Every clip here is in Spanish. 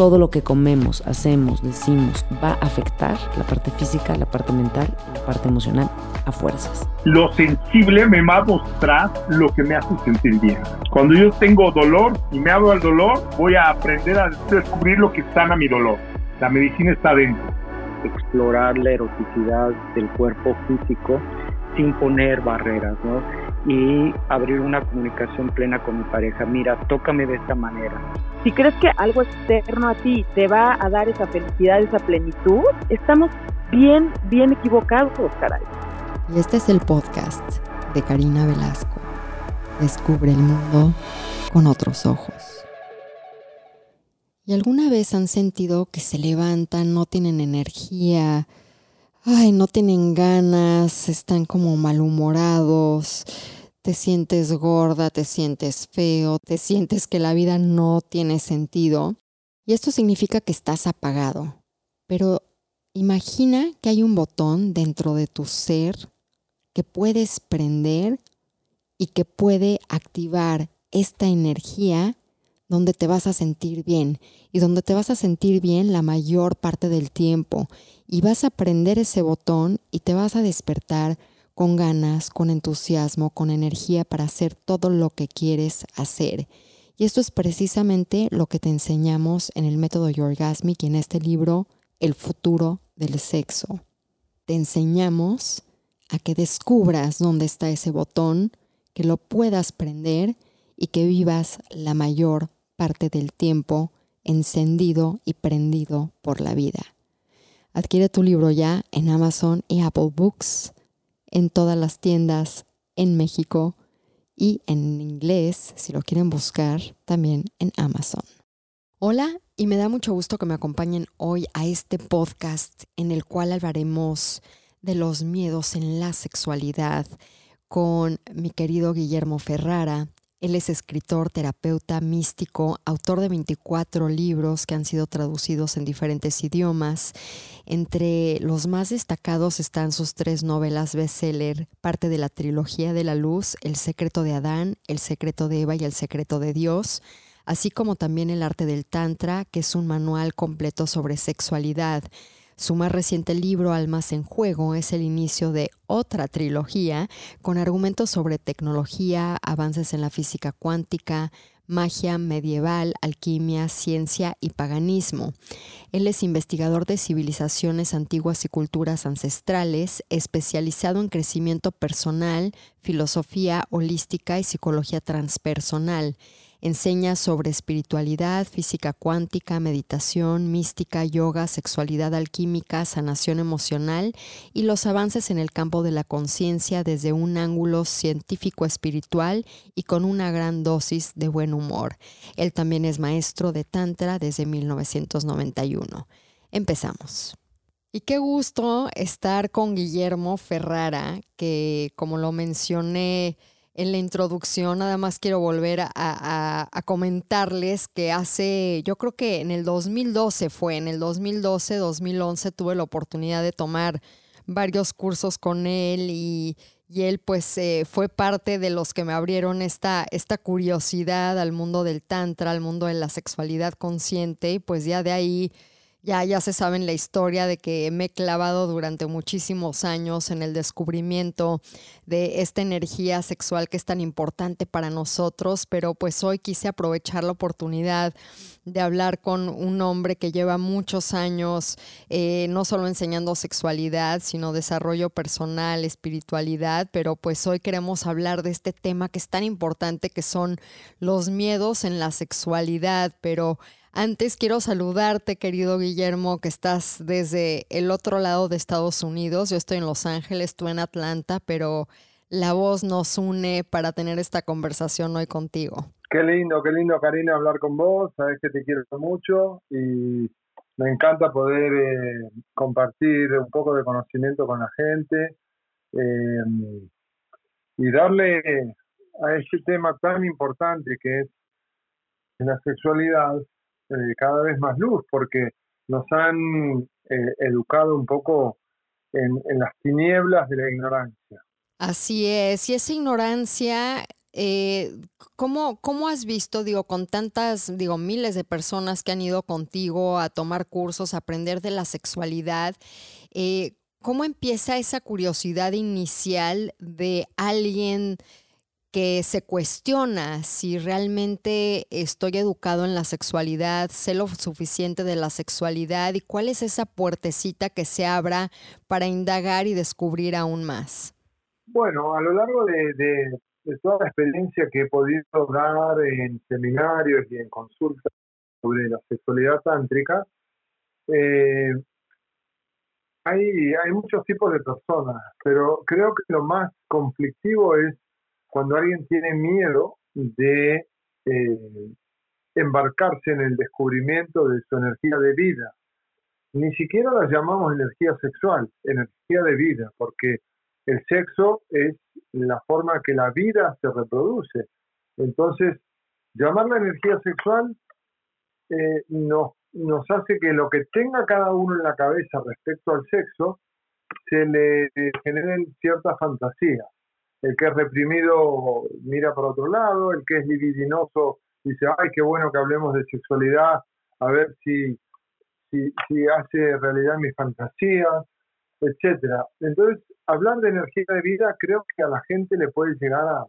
todo lo que comemos, hacemos, decimos, va a afectar la parte física, la parte mental, la parte emocional a fuerzas. Lo sensible me va a mostrar lo que me hace sentir bien. Cuando yo tengo dolor y me abro al dolor, voy a aprender a descubrir lo que sana mi dolor. La medicina está dentro. Explorar la eroticidad del cuerpo físico sin poner barreras, ¿no? Y abrir una comunicación plena con mi pareja. Mira, tócame de esta manera. Si crees que algo externo a ti te va a dar esa felicidad, esa plenitud, estamos bien, bien equivocados, caray. Y este es el podcast de Karina Velasco. Descubre el mundo con otros ojos. ¿Y alguna vez han sentido que se levantan, no tienen energía, ay, no tienen ganas, están como malhumorados, te sientes gorda, te sientes feo, te sientes que la vida no tiene sentido. Y esto significa que estás apagado. Pero imagina que hay un botón dentro de tu ser que puedes prender y que puede activar esta energía donde te vas a sentir bien y donde te vas a sentir bien la mayor parte del tiempo y vas a prender ese botón y te vas a despertar con ganas, con entusiasmo, con energía para hacer todo lo que quieres hacer. Y esto es precisamente lo que te enseñamos en el método Yorgasmic y en este libro, El futuro del sexo. Te enseñamos a que descubras dónde está ese botón, que lo puedas prender y que vivas la mayor parte del tiempo encendido y prendido por la vida. Adquiere tu libro ya en Amazon y Apple Books, en todas las tiendas en México y en inglés, si lo quieren buscar, también en Amazon. Hola y me da mucho gusto que me acompañen hoy a este podcast en el cual hablaremos de los miedos en la sexualidad con mi querido Guillermo Ferrara, él es escritor, terapeuta, místico, autor de 24 libros que han sido traducidos en diferentes idiomas. Entre los más destacados están sus tres novelas bestseller, parte de la trilogía de la luz, El secreto de Adán, El secreto de Eva y El secreto de Dios, así como también El arte del Tantra, que es un manual completo sobre sexualidad su más reciente libro, Almas en Juego, es el inicio de otra trilogía con argumentos sobre tecnología, avances en la física cuántica, magia medieval, alquimia, ciencia y paganismo. Él es investigador de civilizaciones antiguas y culturas ancestrales, especializado en crecimiento personal, filosofía holística y psicología transpersonal. Enseña sobre espiritualidad, física cuántica, meditación, mística, yoga, sexualidad alquímica, sanación emocional y los avances en el campo de la conciencia desde un ángulo científico espiritual y con una gran dosis de buen humor. Él también es maestro de Tantra desde 1991. Empezamos. Y qué gusto estar con Guillermo Ferrara, que como lo mencioné, en la introducción, nada más quiero volver a, comentarles que hace, yo creo que en el 2012 fue, en el 2012, 2011 tuve la oportunidad de tomar varios cursos con él y, él pues eh, fue parte de los que me abrieron esta, esta curiosidad al mundo del tantra, al mundo de la sexualidad consciente y pues ya de ahí ya, ya se saben la historia de que me he clavado durante muchísimos años en el descubrimiento de esta energía sexual que es tan importante para nosotros, pero pues hoy quise aprovechar la oportunidad de hablar con un hombre que lleva muchos años eh, no solo enseñando sexualidad, sino desarrollo personal, espiritualidad, pero pues hoy queremos hablar de este tema que es tan importante que son los miedos en la sexualidad, pero antes quiero saludarte, querido Guillermo, que estás desde el otro lado de Estados Unidos. Yo estoy en Los Ángeles, tú en Atlanta, pero la voz nos une para tener esta conversación hoy contigo. Qué lindo, qué lindo, Karina, hablar con vos. Sabes que te quiero mucho y me encanta poder eh, compartir un poco de conocimiento con la gente eh, y darle a este tema tan importante que es la sexualidad eh, cada vez más luz, porque nos han eh, educado un poco en, las tinieblas de la ignorancia. Así es, y esa ignorancia eh, ¿cómo, ¿cómo, has visto, digo, con tantas, digo, miles de personas que han ido contigo a tomar cursos, a aprender de la sexualidad? ¿Cómo empieza esa curiosidad inicial de alguien que se cuestiona si realmente estoy educado en la sexualidad, sé lo suficiente de la sexualidad y cuál es esa puertecita que se abra para indagar y descubrir aún más? Bueno, a lo largo de, toda la experiencia que he podido dar en seminarios y en consultas sobre la sexualidad tántrica, eh, hay, hay muchos tipos de personas, pero creo que lo más conflictivo es cuando alguien tiene miedo de eh, embarcarse en el descubrimiento de su energía de vida. Ni siquiera la llamamos energía sexual, energía de vida, porque el sexo es la forma que la vida se reproduce. Entonces, llamarla energía sexual eh, nos, nos hace que lo que tenga cada uno en la cabeza respecto al sexo se le generen ciertas fantasías el que es reprimido mira para otro lado, el que es libidinoso dice, ay, qué bueno que hablemos de sexualidad, a ver si, si, hace realidad mis fantasías, etcétera. Entonces, hablar de energía de vida creo que a la gente le puede llegar a,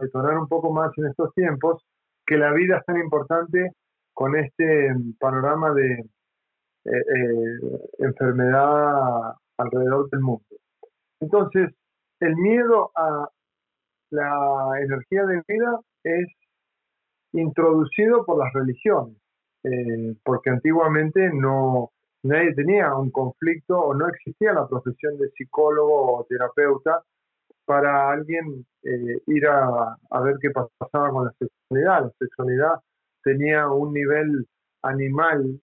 detonar un poco más en estos tiempos, que la vida es tan importante con este panorama de eh, eh, enfermedad alrededor del mundo. Entonces, el miedo a la energía de vida es introducido por las religiones, eh, porque antiguamente no nadie tenía un conflicto o no existía la profesión de psicólogo o terapeuta para alguien eh, ir a, ver qué pasaba con la sexualidad. La sexualidad tenía un nivel animal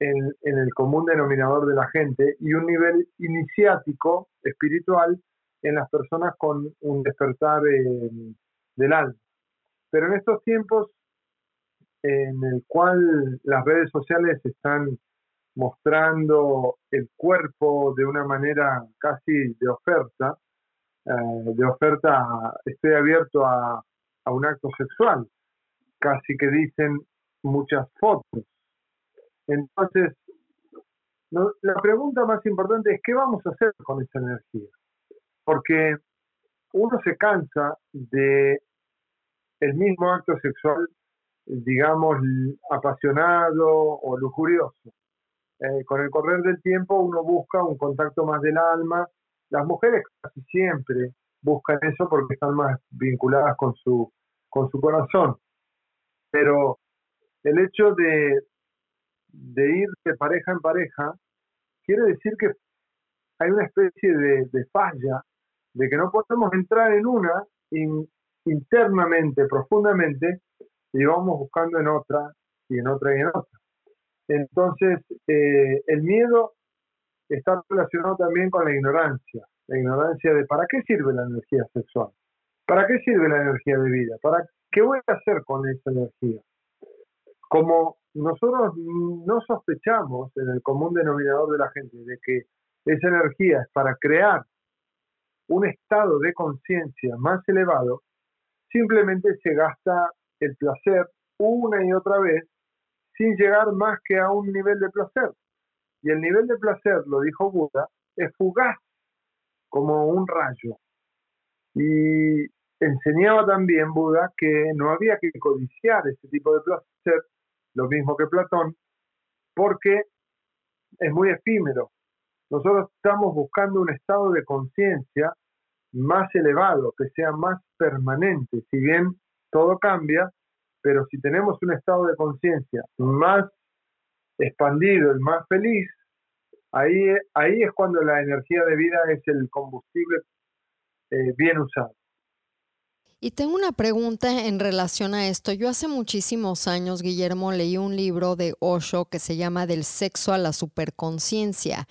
en, en el común denominador de la gente y un nivel iniciático, espiritual, en las personas con un despertar eh, del alma. Pero en estos tiempos en el cual las redes sociales están mostrando el cuerpo de una manera casi de oferta, eh, de oferta, estoy abierto a, a un acto sexual, casi que dicen muchas fotos. Entonces, la pregunta más importante es, ¿qué vamos a hacer con esa energía? Porque uno se cansa de el mismo acto sexual, digamos, apasionado o lujurioso. Eh, con el correr del tiempo uno busca un contacto más del alma. Las mujeres casi siempre buscan eso porque están más vinculadas con su, con su corazón. Pero el hecho de, de ir de pareja en pareja quiere decir que hay una especie de, de falla de que no podemos entrar en una internamente, profundamente, y vamos buscando en otra, y en otra, y en otra. Entonces, eh, el miedo está relacionado también con la ignorancia, la ignorancia de ¿para qué sirve la energía sexual? ¿Para qué sirve la energía de vida? ¿Para qué voy a hacer con esa energía? Como nosotros no sospechamos en el común denominador de la gente de que esa energía es para crear un estado de conciencia más elevado, simplemente se gasta el placer una y otra vez sin llegar más que a un nivel de placer. Y el nivel de placer, lo dijo Buda, es fugaz, como un rayo. Y enseñaba también Buda que no había que codiciar ese tipo de placer, lo mismo que Platón, porque es muy efímero, nosotros estamos buscando un estado de conciencia más elevado, que sea más permanente. Si bien todo cambia, pero si tenemos un estado de conciencia más expandido y más feliz, ahí, ahí es cuando la energía de vida es el combustible eh, bien usado. Y tengo una pregunta en relación a esto. Yo hace muchísimos años, Guillermo, leí un libro de Osho que se llama Del sexo a la superconciencia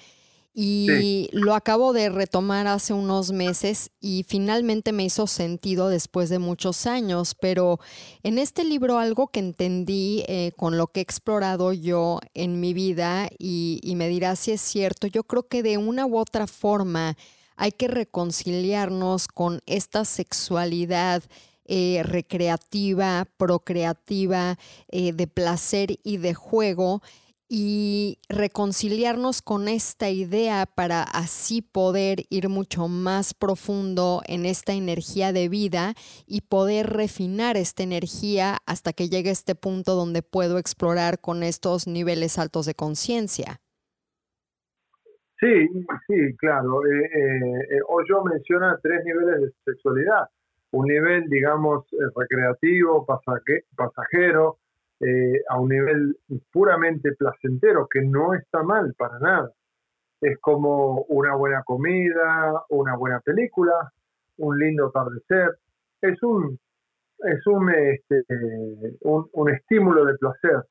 y lo acabo de retomar hace unos meses y finalmente me hizo sentido después de muchos años, pero en este libro algo que entendí eh, con lo que he explorado yo en mi vida y, me dirá si es cierto, yo creo que de una u otra forma hay que reconciliarnos con esta sexualidad eh, recreativa, procreativa, eh, de placer y de juego y reconciliarnos con esta idea para así poder ir mucho más profundo en esta energía de vida y poder refinar esta energía hasta que llegue a este punto donde puedo explorar con estos niveles altos de conciencia. Sí, sí, claro. Eh, eh, Hoyo menciona tres niveles de sexualidad un nivel, digamos, eh, recreativo, pasajero, eh, a un nivel puramente placentero, que no está mal para nada. Es como una buena comida, una buena película, un lindo atardecer. Es un, es un, este, un, estímulo de placer.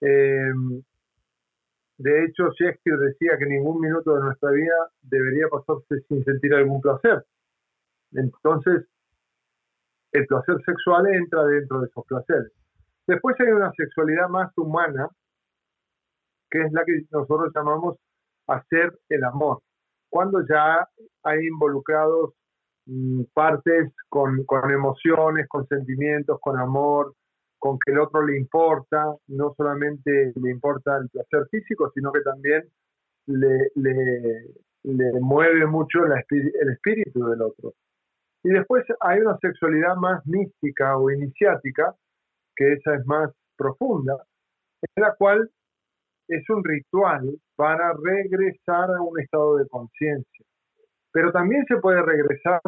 Eh, de hecho, Shakespeare decía que ningún minuto de nuestra vida debería pasarse sin sentir algún placer. Entonces, el placer sexual entra dentro de esos placeres. Después hay una sexualidad más humana, que es la que nosotros llamamos hacer el amor, cuando ya hay involucrados mm, partes con, emociones, con sentimientos, con amor, con que el otro le importa, no solamente le importa el placer físico, sino que también le, le, mueve mucho el espíritu del otro. Y después hay una sexualidad más mística o iniciática, que esa es más profunda, en la cual es un ritual para regresar a un estado de conciencia. Pero también se puede regresar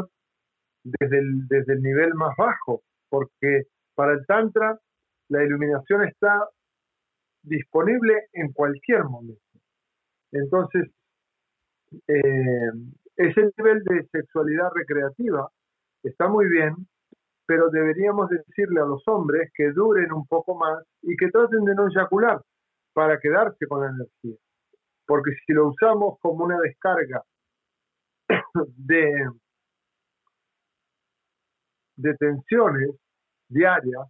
desde el, desde el nivel más bajo, porque para el Tantra la iluminación está disponible en cualquier momento. Entonces, eh, ese nivel de sexualidad recreativa está muy bien, pero deberíamos decirle a los hombres que duren un poco más y que traten de no eyacular para quedarse con la energía. Porque si lo usamos como una descarga de, tensiones diarias,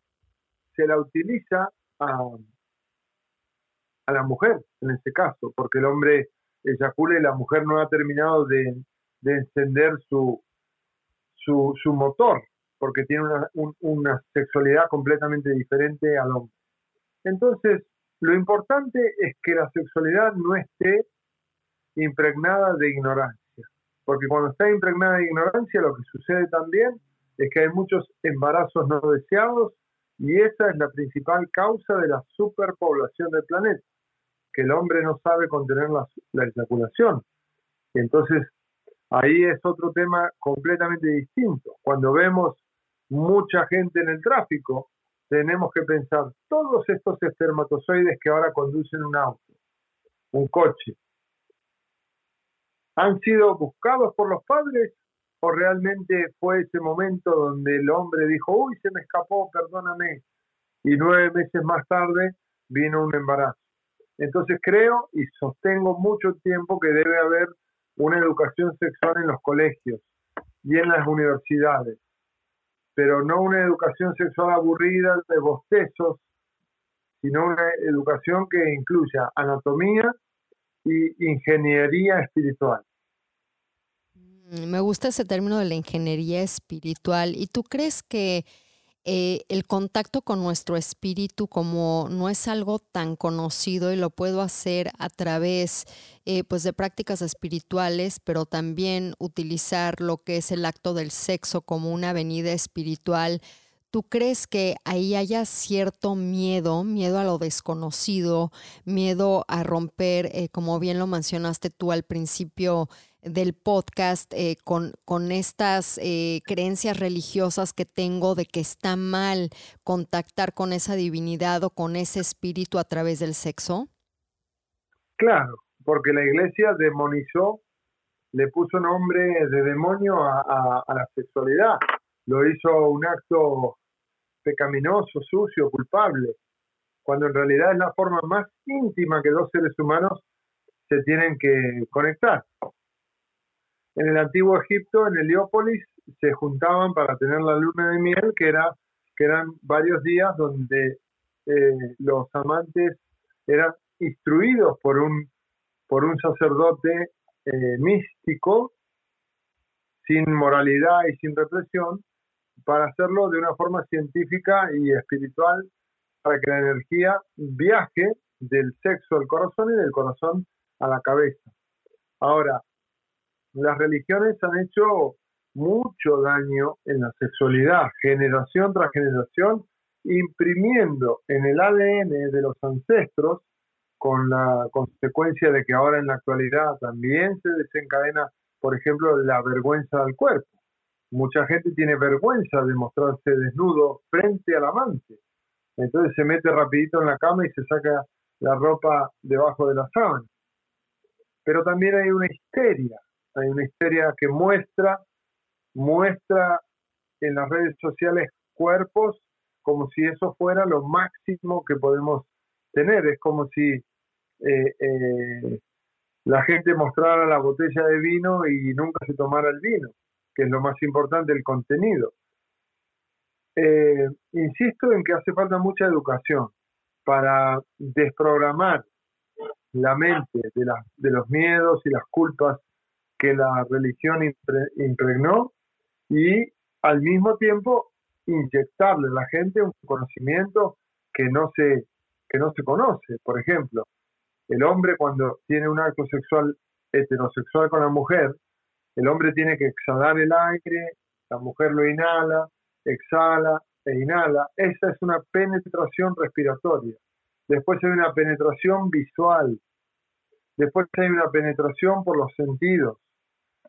se la utiliza a, a la mujer en este caso, porque el hombre eyacula y la mujer no ha terminado de, de encender su, su, su motor, porque tiene una, una sexualidad completamente diferente al hombre. Entonces, lo importante es que la sexualidad no esté impregnada de ignorancia, porque cuando está impregnada de ignorancia lo que sucede también es que hay muchos embarazos no deseados y esa es la principal causa de la superpoblación del planeta, que el hombre no sabe contener la, la. Entonces, ahí es otro tema completamente distinto. Cuando vemos mucha gente en el tráfico, tenemos que pensar, todos estos espermatozoides que ahora conducen un auto, un coche, ¿han sido buscados por los padres o realmente fue ese momento donde el hombre dijo, uy, se me escapó, perdóname, y nueve meses más tarde vino un embarazo? Entonces creo y sostengo mucho tiempo que debe haber una educación sexual en los colegios y en las universidades, pero no una educación sexual aburrida de bostezos, sino una educación que incluya anatomía y ingeniería espiritual. Mm, me gusta ese término de la ingeniería espiritual. ¿Y tú crees que eh, el contacto con nuestro espíritu como no es algo tan conocido y lo puedo hacer a través eh, pues de prácticas espirituales, pero también utilizar lo que es el acto del sexo como una avenida espiritual. ¿Tú crees que ahí haya cierto miedo, miedo a lo desconocido, miedo a romper, eh, como bien lo mencionaste tú al principio, del podcast eh, con, estas eh, creencias religiosas que tengo de que está mal contactar con esa divinidad o con ese espíritu a través del sexo? Claro, porque la iglesia demonizó, le puso nombre de demonio a la sexualidad, lo hizo un acto pecaminoso, sucio, culpable, cuando en realidad es la forma más íntima que dos seres humanos se tienen que conectar. En el antiguo Egipto, en Heliópolis, se juntaban para tener la luna de miel, que, era, que eran varios días donde eh, los amantes eran instruidos por un, por un sacerdote eh, místico, sin moralidad y sin represión, para hacerlo de una forma científica y espiritual, para que la energía viaje del sexo al corazón y del corazón a la cabeza. Ahora, las religiones han hecho mucho daño en la sexualidad, generación tras generación, imprimiendo en el ADN de los ancestros, con la consecuencia de que ahora en la actualidad también se desencadena, por ejemplo, la vergüenza del cuerpo. Mucha gente tiene vergüenza de mostrarse desnudo frente al amante. Entonces se mete rapidito en la cama y se saca la ropa debajo de la sábana. Pero también hay una histeria, hay una histeria que muestra, muestra en las redes sociales cuerpos como si eso fuera lo máximo que podemos tener. Es como si eh, eh, la gente mostrara la botella de vino y nunca se tomara el vino, que es lo más importante, el contenido. Eh, insisto en que hace falta mucha educación para desprogramar la mente de, los miedos y las culpas que la religión impregnó y al mismo tiempo inyectarle a la gente un conocimiento que no se que no se conoce. Por ejemplo, el hombre cuando tiene un acto sexual heterosexual con la mujer, el hombre tiene que exhalar el aire, la mujer lo inhala, exhala e inhala. Esa es una penetración respiratoria. Después hay una penetración visual. Después hay una penetración por los sentidos.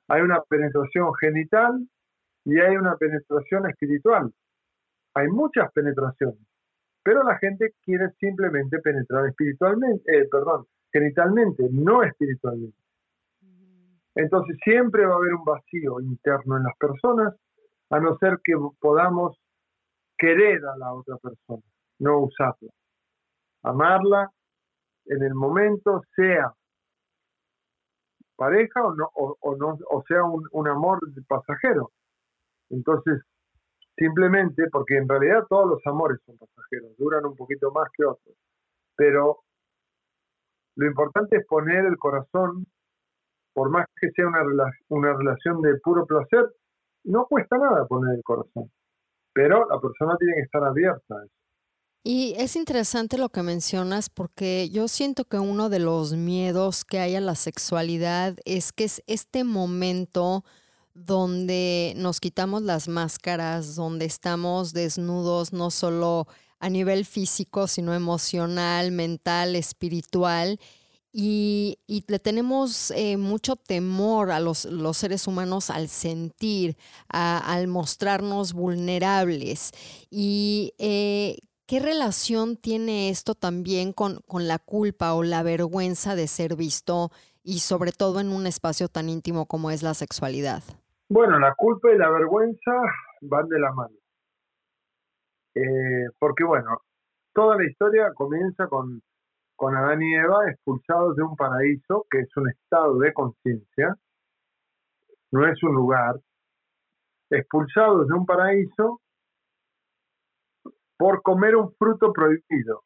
Hay una penetración genital y hay una penetración espiritual. Hay muchas penetraciones, pero la gente quiere simplemente penetrar espiritualmente, eh, perdón, genitalmente, no espiritualmente. Entonces siempre va a haber un vacío interno en las personas, a no ser que podamos querer a la otra persona, no usarla. Amarla en el momento, sea pareja o, no, o, sea un, un amor pasajero. Entonces, simplemente porque en realidad todos los amores son pasajeros, duran un poquito más que otros, pero lo importante es poner el corazón, por más que sea una, una relación de puro placer, no cuesta nada poner el corazón, pero la persona tiene que estar abierta a eso. Y es interesante lo que mencionas porque yo siento que uno de los miedos que hay a la sexualidad es que es este momento donde nos quitamos las máscaras, donde estamos desnudos no solo a nivel físico, sino emocional, mental, espiritual. Y, le tenemos eh, mucho temor a los, seres humanos al sentir, al mostrarnos vulnerables. Y eh, ¿qué relación tiene esto también con, con la culpa o la vergüenza de ser visto y sobre todo en un espacio tan íntimo como es la sexualidad? Bueno, la culpa y la vergüenza van de la mano. Eh, porque bueno, toda la historia comienza con, con Adán y Eva expulsados de un paraíso, que es un estado de conciencia, no es un lugar, expulsados de un paraíso por comer un fruto prohibido.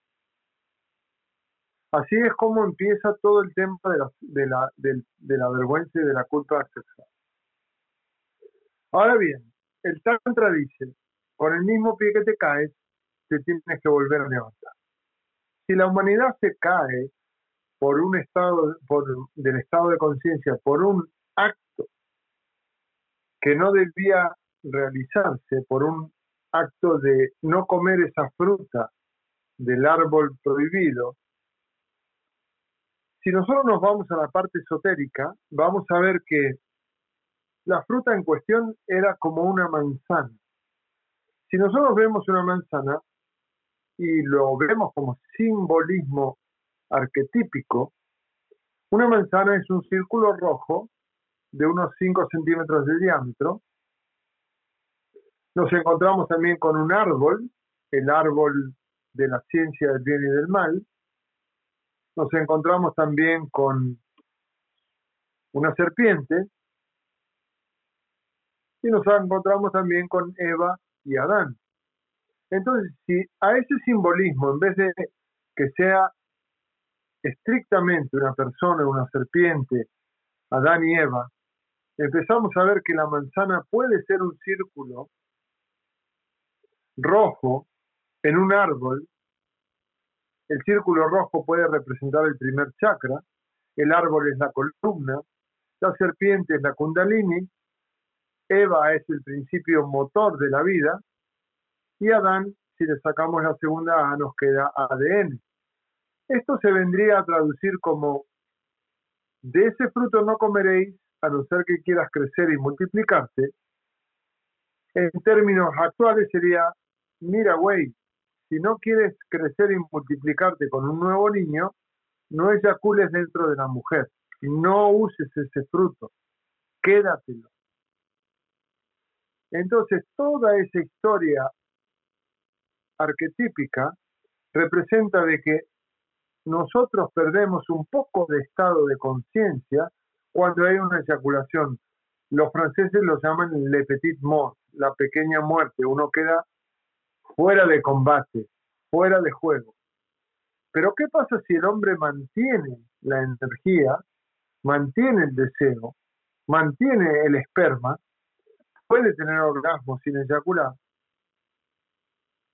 Así es como empieza todo el tema de la, de la, vergüenza y de la culpa sexual. Ahora bien, el Tantra dice, con el mismo pie que te caes, te tienes que volver a levantar. Si la humanidad se cae por un estado, por, del estado de conciencia, por un acto que no debía realizarse, por un acto de no comer esa fruta del árbol prohibido, si nosotros nos vamos a la parte esotérica, vamos a ver que la fruta en cuestión era como una manzana. Si nosotros vemos una manzana y lo vemos como simbolismo arquetípico, una manzana es un círculo rojo de unos 5 centímetros de diámetro. Nos encontramos también con un árbol, el árbol de la ciencia del bien y del mal. Nos encontramos también con una serpiente, y nos encontramos también con Eva y Adán. Entonces, si a ese simbolismo, en vez de que sea estrictamente una persona, una serpiente, Adán y Eva, empezamos a ver que la manzana puede ser un círculo rojo en un árbol, el círculo rojo puede representar el primer chakra, el árbol es la columna, la serpiente es la kundalini, Eva es el principio motor de la vida y Adán, si le sacamos la segunda A, nos queda ADN. Esto se vendría a traducir como, de ese fruto no comeréis, a no ser que quieras crecer y multiplicarte. En términos actuales sería, mira, güey, si no quieres crecer y multiplicarte con un nuevo niño, no eyacules dentro de la mujer, no uses ese fruto, quédatelo. Entonces, toda esa historia arquetípica representa de que nosotros perdemos un poco de estado de conciencia cuando hay una eyaculación. Los franceses lo llaman le petit mort, la pequeña muerte. Uno queda fuera de combate, fuera de juego. Pero ¿qué pasa si el hombre mantiene la energía, mantiene el deseo, mantiene el esperma, puede tener orgasmo sin eyacular?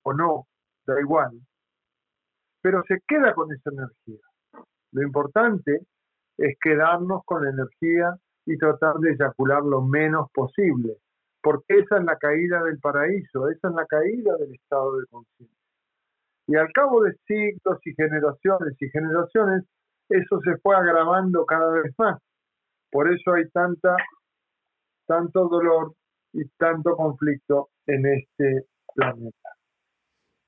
O no, da igual pero se queda con esa energía. Lo importante es quedarnos con la energía y tratar de eyacular lo menos posible, porque esa es la caída del paraíso, esa es la caída del estado de conciencia. Y al cabo de siglos y generaciones y generaciones, eso se fue agravando cada vez más. Por eso hay tanta, tanto dolor y tanto conflicto en este planeta.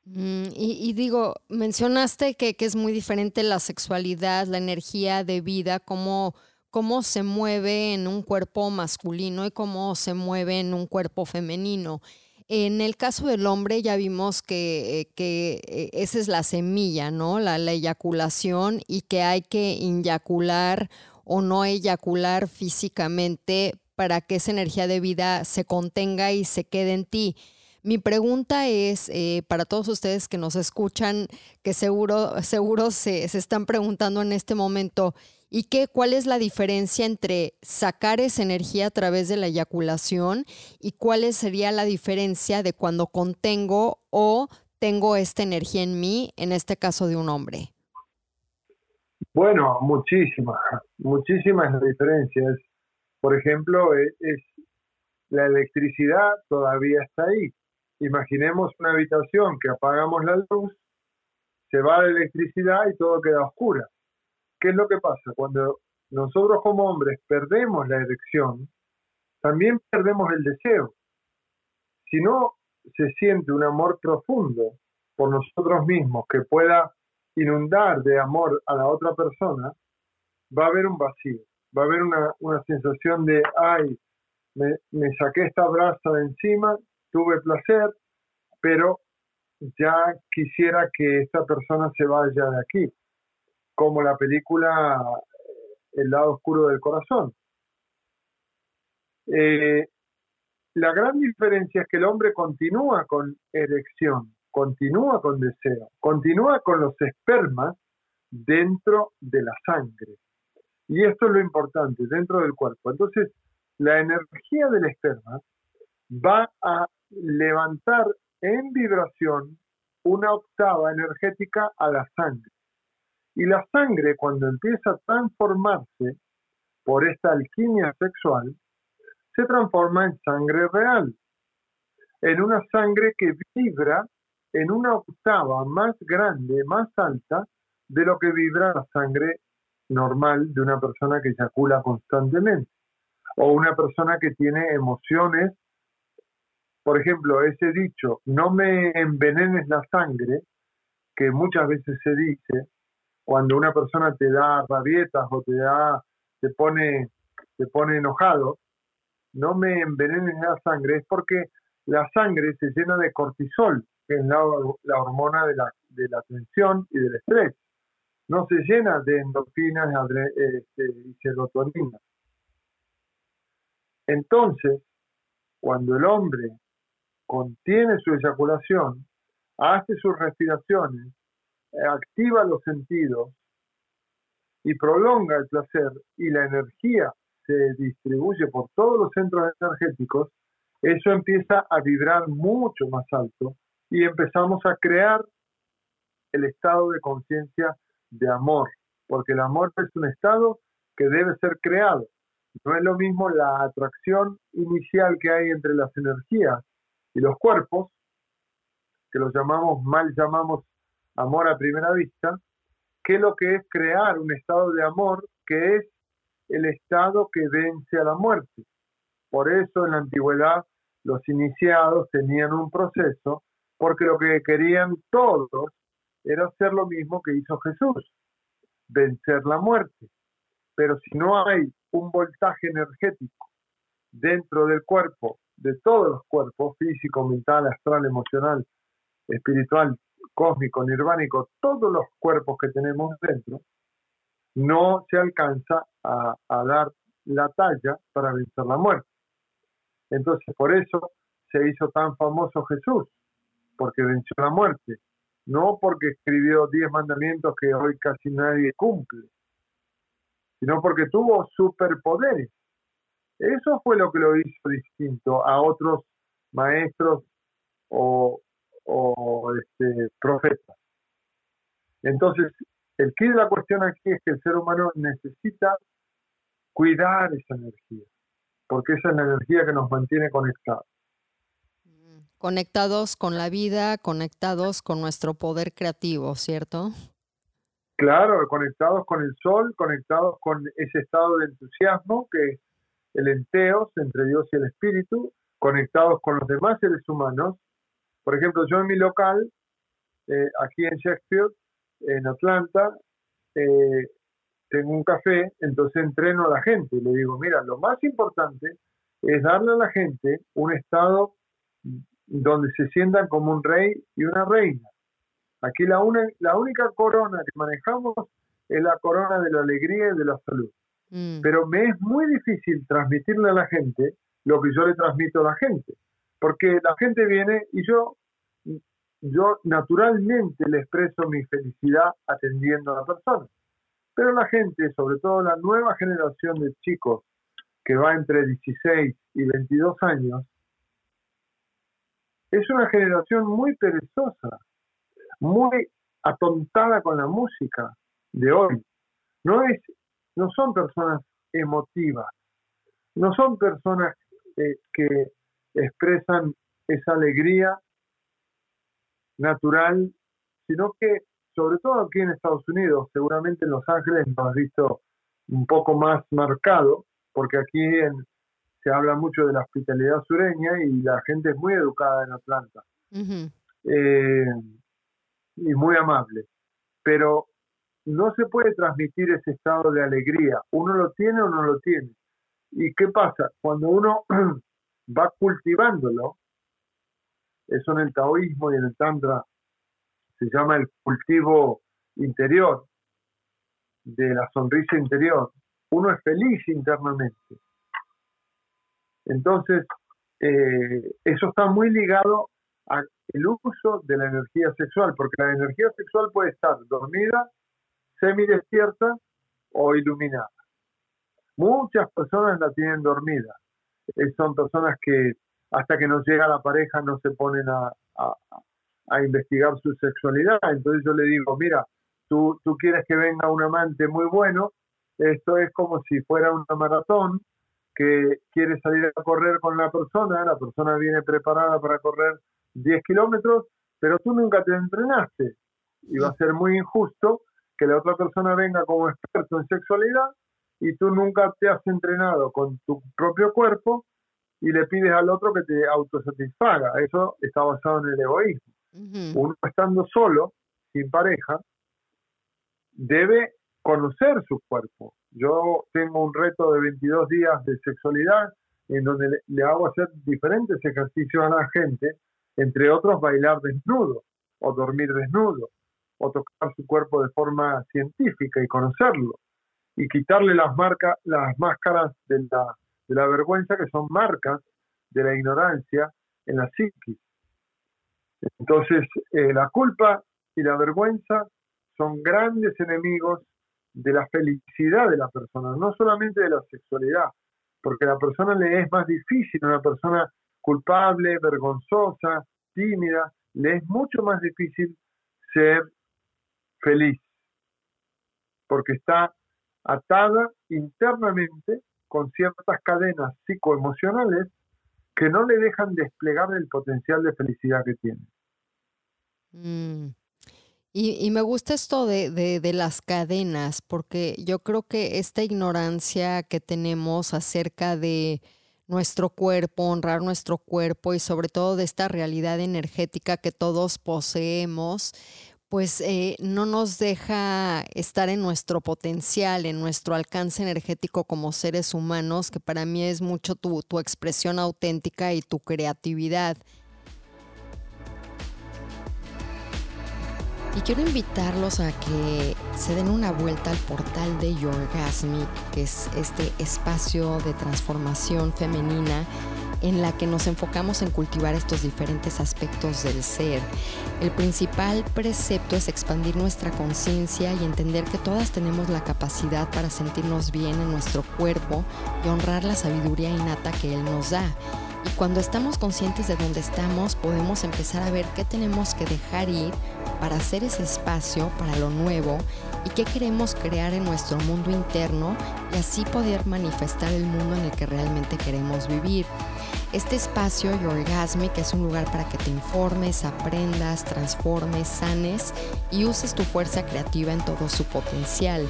Mm, y, digo, mencionaste que, es muy diferente la sexualidad, la energía de vida, cómo, cómo se mueve en un cuerpo masculino y cómo se mueve en un cuerpo femenino. En el caso del hombre ya vimos que, que eh, esa es la semilla, ¿no? La, la, eyaculación y que hay que inyacular o no eyacular físicamente para que esa energía de vida se contenga y se quede en ti. Mi pregunta es eh, para todos ustedes que nos escuchan, que seguro, seguro se, están preguntando en este momento, ¿y qué, cuál es la diferencia entre sacar esa energía a través de la eyaculación y cuál sería la diferencia de cuando contengo o tengo esta energía en mí, en este caso de un hombre? Bueno, muchísimas, muchísimas diferencias. Por ejemplo, e, es la electricidad todavía está ahí Imaginemos una habitación que apagamos la luz, se va la electricidad y todo queda oscura. ¿Qué es lo que pasa? Cuando nosotros como hombres perdemos la erección, también perdemos el deseo. Si no se siente un amor profundo por nosotros mismos que pueda inundar de amor a la otra persona, va a haber un vacío, va a haber una, sensación de, ay, me, me saqué esta brasa de encima tuve placer, pero ya quisiera que esta persona se vaya de aquí, como la película eh, El lado oscuro del corazón. Eh, la gran diferencia es que el hombre continúa con erección, continúa con deseo, continúa con los espermas dentro de la sangre. Y esto es lo importante, dentro del cuerpo. Entonces, la energía del esperma va a levantar en vibración una octava energética a la sangre. Y la sangre, cuando empieza a transformarse por esta alquimia sexual, se transforma en sangre real, en una sangre que vibra en una octava más grande, más alta, de lo que vibra la sangre normal de una persona que eyacula constantemente, o una persona que tiene emociones por ejemplo, ese dicho, no me envenenes la sangre, que muchas veces se dice cuando una persona te da rabietas o te da, te pone, te pone enojado, no me envenenes la sangre, es porque la sangre se llena de cortisol, que es la, hormona de la, de la tensión y del estrés. No se llena de endorfinas este, y serotonina. Entonces, cuando el hombre contiene su eyaculación, hace sus respiraciones, activa los sentidos y prolonga el placer y la energía se distribuye por todos los centros energéticos, eso empieza a vibrar mucho más alto y empezamos a crear el estado de conciencia de amor, porque el amor es un estado que debe ser creado. No es lo mismo la atracción inicial que hay entre las energías y los cuerpos, que lo llamamos, mal llamamos amor a primera vista, que lo que es crear un estado de amor que es el estado que vence a la muerte. Por eso en la antigüedad los iniciados tenían un proceso, porque lo que querían todos era hacer lo mismo que hizo Jesús, vencer la muerte. Pero si no hay un voltaje energético dentro del cuerpo, de todos los cuerpos, físico, mental, astral, emocional, espiritual, cósmico, nirvánico, todos los cuerpos que tenemos dentro, no se alcanza a, dar la talla para vencer la muerte. Entonces, por eso se hizo tan famoso Jesús, porque venció la muerte, no porque escribió diez mandamientos que hoy casi nadie cumple, sino porque tuvo superpoderes. Eso fue lo que lo hizo distinto a otros maestros o, o este, profetas. Entonces, el quid de la cuestión aquí es que el ser humano necesita cuidar esa energía, porque esa es la energía que nos mantiene conectados. Mm, conectados con la vida, conectados con nuestro poder creativo, ¿cierto? Claro, conectados con el sol, conectados con ese estado de entusiasmo que el enteos entre Dios y el espíritu, conectados con los demás seres humanos. Por ejemplo, yo en mi local, eh, aquí en Shakespeare, en Atlanta, eh, tengo un café, entonces entreno a la gente y le digo, mira, lo más importante es darle a la gente un estado donde se sientan como un rey y una reina. Aquí la, la única corona que manejamos es la corona de la alegría y de la salud. Mm. Pero me es muy difícil transmitirle a la gente lo que yo le transmito a la gente, porque la gente viene y yo yo naturalmente le expreso mi felicidad atendiendo a la persona. Pero la gente, sobre todo la nueva generación de chicos que va entre 16 y 22 años, es una generación muy perezosa, muy atontada con la música de hoy. No, es, no son personas emotivas, no son personas eh, que expresan esa alegría natural, sino que sobre todo aquí en Estados Unidos, seguramente en Los Ángeles lo has visto un poco más marcado, porque aquí se habla mucho de la hospitalidad sureña y la gente es muy educada en Atlanta. Eh, y muy amable, pero no se puede transmitir ese estado de alegría, uno lo tiene o no lo tiene. ¿Y qué pasa? Cuando uno va cultivándolo, eso en el taoísmo y en el tantra se llama el cultivo interior, de la sonrisa interior. Uno es feliz internamente. Entonces, eh, eso está muy ligado al uso de la energía sexual, porque la energía sexual puede estar dormida, semidespierta o iluminada. Muchas personas la tienen dormida. son personas que hasta que nos llega la pareja no se ponen a, investigar su sexualidad. Entonces yo le digo, mira, tú, tú quieres que venga un amante muy bueno, esto es como si fuera una maratón que quiere salir a correr con la persona, la persona viene preparada para correr 10 kilómetros, pero tú nunca te entrenaste. Y va a ser muy injusto que la otra persona venga como experto en sexualidad y tú nunca te has entrenado con tu propio cuerpo y le pides al otro que te autosatisfaga. Eso está basado en el egoísmo. Uno estando solo, sin pareja, debe conocer su cuerpo. Yo tengo un reto de 22 días de sexualidad en donde le, hago hacer diferentes ejercicios a la gente, entre otros bailar desnudo o dormir desnudo o tocar su cuerpo de forma científica y conocerlo y quitarle las marcas, las máscaras de la vergüenza, que son marcas de la ignorancia en la psiquis. Entonces, eh, la culpa y la vergüenza son grandes enemigos de la felicidad de la persona, no solamente de la sexualidad, porque a la persona le es más difícil, una persona culpable, vergonzosa, tímida, le es mucho más difícil ser feliz, porque está atada internamente con ciertas cadenas psicoemocionales que no le dejan desplegar el potencial de felicidad que tiene. Mm. Y, me gusta esto de, de, las cadenas, porque yo creo que esta ignorancia que tenemos acerca de nuestro cuerpo, honrar nuestro cuerpo y sobre todo de esta realidad energética que todos poseemos, pues eh, no nos deja estar en nuestro potencial, en nuestro alcance energético como seres humanos, que para mí es mucho tu, tu expresión auténtica y tu creatividad. Y quiero invitarlos a que se den una vuelta al portal de Yorgasmic, que es este espacio de transformación femenina en la que nos enfocamos en cultivar estos diferentes aspectos del ser. El principal precepto es expandir nuestra conciencia y entender que todas tenemos la capacidad para sentirnos bien en nuestro cuerpo y honrar la sabiduría innata que Él nos da. Y cuando estamos conscientes de dónde estamos, podemos empezar a ver qué tenemos que dejar ir para hacer ese espacio para lo nuevo y qué queremos crear en nuestro mundo interno y así poder manifestar el mundo en el que realmente queremos vivir. Este espacio, Orgasmic, es un lugar para que te informes, aprendas, transformes, sanes y uses tu fuerza creativa en todo su potencial.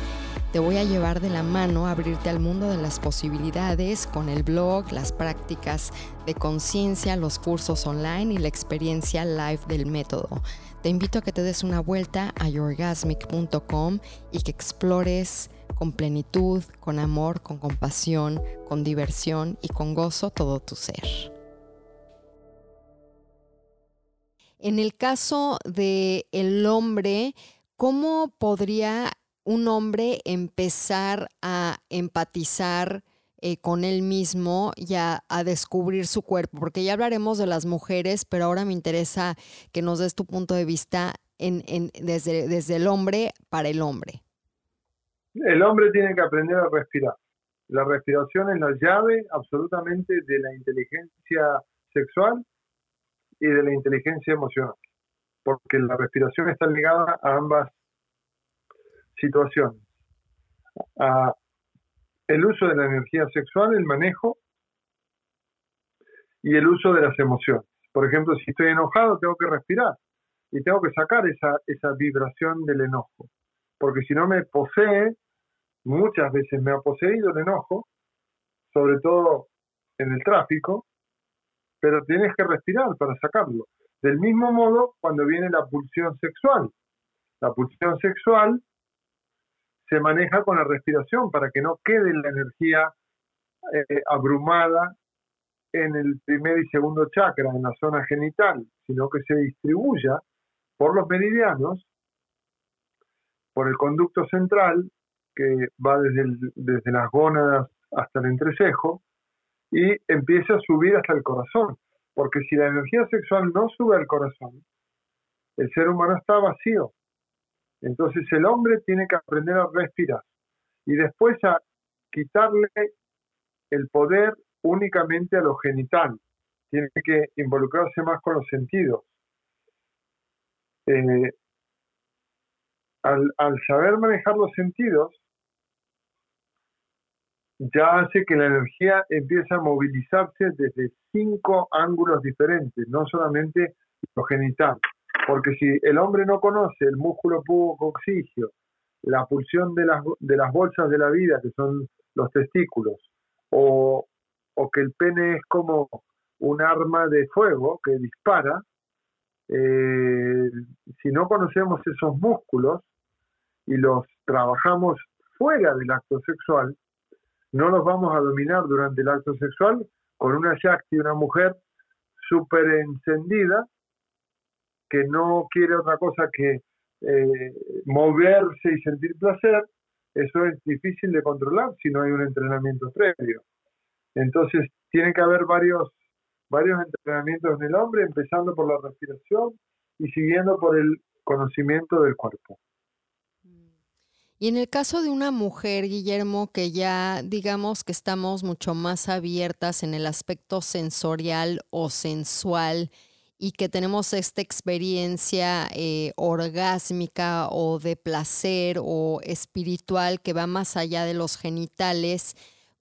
Te voy a llevar de la mano a abrirte al mundo de las posibilidades con el blog, las prácticas de conciencia, los cursos online y la experiencia live del método. Te invito a que te des una vuelta a yourgasmic.com y que explores con plenitud, con amor, con compasión, con diversión y con gozo todo tu ser. En el caso de el hombre, ¿cómo podría un hombre empezar a empatizar eh, con él mismo y a, descubrir su cuerpo? Porque ya hablaremos de las mujeres, pero ahora me interesa que nos des tu punto de vista en, desde, desde el hombre para el hombre. El hombre tiene que aprender a respirar. La respiración es la llave absolutamente de la inteligencia sexual y de la inteligencia emocional, porque la respiración está ligada a ambas situaciones. A el uso de la energía sexual, el manejo y el uso de las emociones. Por ejemplo, si estoy enojado, tengo que respirar y tengo que sacar esa, esa vibración del enojo, porque si no me posee, muchas veces me ha poseído el enojo, sobre todo en el tráfico, pero tienes que respirar para sacarlo. Del mismo modo, cuando viene la pulsión sexual, la pulsión sexual se maneja con la respiración para que no quede la energía eh, abrumada en el primer y segundo chakra, en la zona genital, sino que se distribuya por los meridianos, por el conducto central que va desde, desde las gónadas hasta el entrecejo y empieza a subir hasta el corazón. Porque si la energía sexual no sube al corazón, el ser humano está vacío. Entonces el hombre tiene que aprender a respirar y después a quitarle el poder únicamente a lo genital. Tiene que involucrarse más con los sentidos. Eh, al, al, saber manejar los sentidos, ya hace que la energía empiece a movilizarse desde cinco ángulos diferentes, no solamente lo genital. Porque si el hombre no conoce el músculo pubococcigio, la pulsión de las, de las bolsas de la vida, que son los testículos, o, que el pene es como un arma de fuego que dispara, eh, si no conocemos esos músculos y los trabajamos fuera del acto sexual, no los vamos a dominar durante el acto sexual con una Shakti, una mujer súper encendida, que no quiere otra cosa que eh, moverse y sentir placer, eso es difícil de controlar si no hay un entrenamiento previo. Entonces, tiene que haber varios, varios entrenamientos en el hombre, empezando por la respiración y siguiendo por el conocimiento del cuerpo. Y en el caso de una mujer, Guillermo, que ya digamos que estamos mucho más abiertas en el aspecto sensorial o sensual y que tenemos esta experiencia eh, orgásmica o de placer o espiritual que va más allá de los genitales,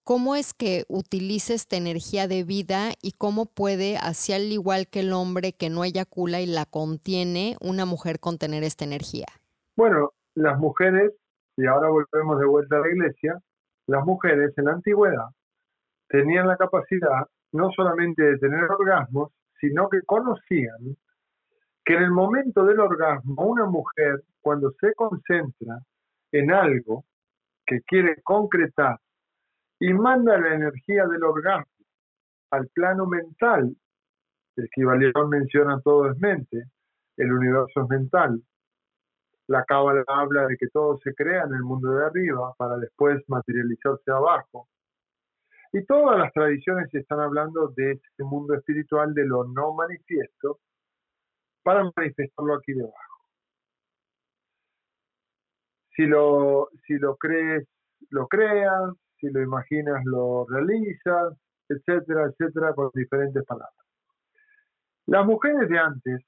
¿cómo es que utiliza esta energía de vida y cómo puede, así al igual que el hombre que no eyacula y la contiene, una mujer contener esta energía? Bueno, las mujeres, y ahora volvemos de vuelta a la iglesia, las mujeres en la antigüedad tenían la capacidad no solamente de tener orgasmos, sino que conocían que en el momento del orgasmo una mujer cuando se concentra en algo que quiere concretar y manda la energía del orgasmo al plano mental, el Kibalión menciona todo es mente, el universo es mental, la cábala habla de que todo se crea en el mundo de arriba para después materializarse abajo. Y todas las tradiciones están hablando de ese mundo espiritual, de lo no manifiesto, para manifestarlo aquí debajo. Si lo, si lo crees, lo creas, si lo imaginas, lo realizas, etcétera, etcétera, con diferentes palabras. Las mujeres de antes,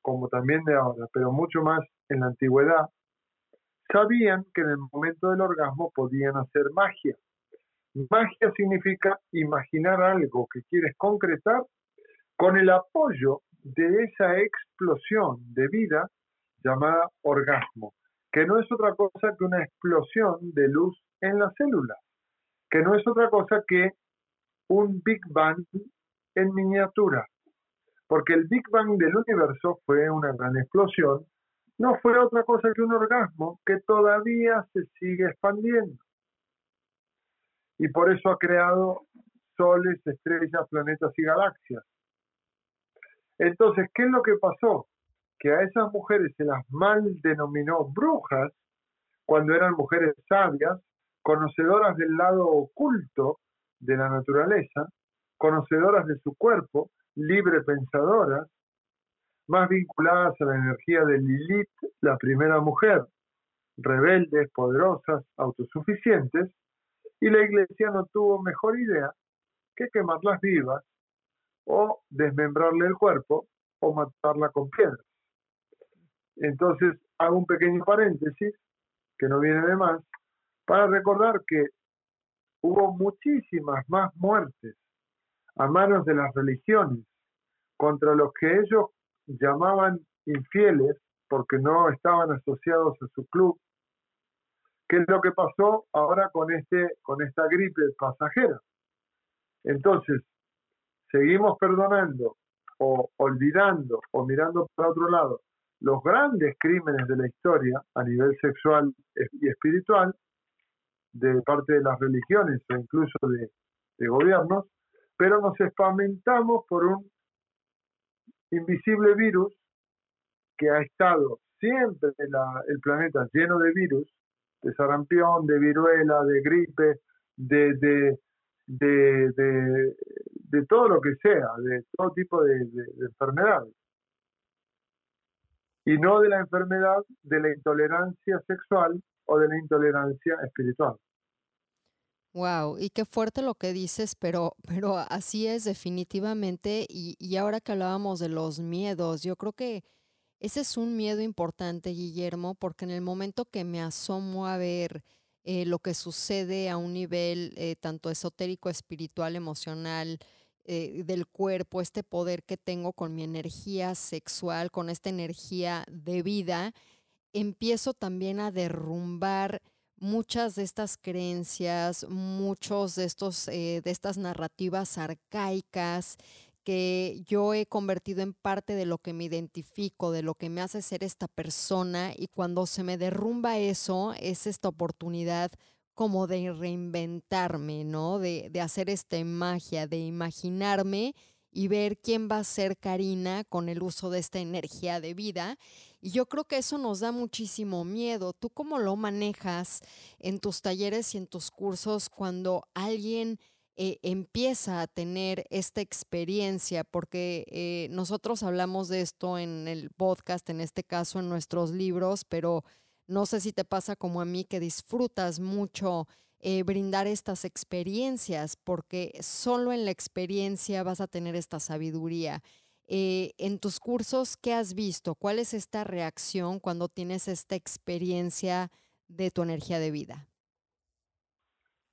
como también de ahora, pero mucho más en la antigüedad, sabían que en el momento del orgasmo podían hacer magia. Magia significa imaginar algo que quieres concretar con el apoyo de esa explosión de vida llamada orgasmo, que no es otra cosa que una explosión de luz en la célula, que no es otra cosa que un Big Bang en miniatura, porque el Big Bang del universo fue una gran explosión, no fue otra cosa que un orgasmo que todavía se sigue expandiendo y por eso ha creado soles, estrellas, planetas y galaxias. Entonces, ¿qué es lo que pasó? Que a esas mujeres se las mal denominó brujas cuando eran mujeres sabias, conocedoras del lado oculto de la naturaleza, conocedoras de su cuerpo, libre pensadoras, más vinculadas a la energía de Lilith, la primera mujer, rebeldes, poderosas, autosuficientes, y la iglesia no tuvo mejor idea que quemarlas vivas o desmembrarle el cuerpo o matarla con piedras. Entonces hago un pequeño paréntesis, que no viene de más, para recordar que hubo muchísimas más muertes a manos de las religiones contra los que ellos llamaban infieles porque no estaban asociados a su club ¿Qué es lo que pasó ahora con, este, con esta gripe pasajera? Entonces, seguimos perdonando o olvidando o mirando para otro lado los grandes crímenes de la historia a nivel sexual y espiritual de parte de las religiones o incluso de, gobiernos, pero nos espamentamos por un invisible virus que ha estado siempre en el planeta lleno de virus de sarampión, de viruela, de gripe, de, de, de, de, todo lo que sea, de todo tipo de, enfermedades. Y no de la enfermedad de la intolerancia sexual o de la intolerancia espiritual. Wow, y qué fuerte lo que dices, pero, pero así es definitivamente. Y, y ahora que hablábamos de los miedos, yo creo que ese es un miedo importante, Guillermo, porque en el momento que me asomo a ver eh, lo que sucede a un nivel eh, tanto esotérico, espiritual, emocional, eh, del cuerpo, este poder que tengo con mi energía sexual, con esta energía de vida, empiezo también a derrumbar muchas de estas creencias, muchos de estos de estas narrativas arcaicas que yo he convertido en parte de lo que me identifico, de lo que me hace ser esta persona y cuando se me derrumba eso, es esta oportunidad como de reinventarme, ¿no? De, de hacer esta magia, de imaginarme y ver quién va a ser Karina con el uso de esta energía de vida. Y yo creo que eso nos da muchísimo miedo. ¿Tú cómo lo manejas en tus talleres y en tus cursos cuando alguien eh, empieza a tener esta experiencia, porque eh, nosotros hablamos de esto en el podcast, en este caso en nuestros libros, pero no sé si te pasa como a mí que disfrutas mucho eh, brindar estas experiencias, porque solo en la experiencia vas a tener esta sabiduría. Eh, en tus cursos, ¿qué has visto? ¿Cuál es esta reacción cuando tienes esta experiencia de tu energía de vida?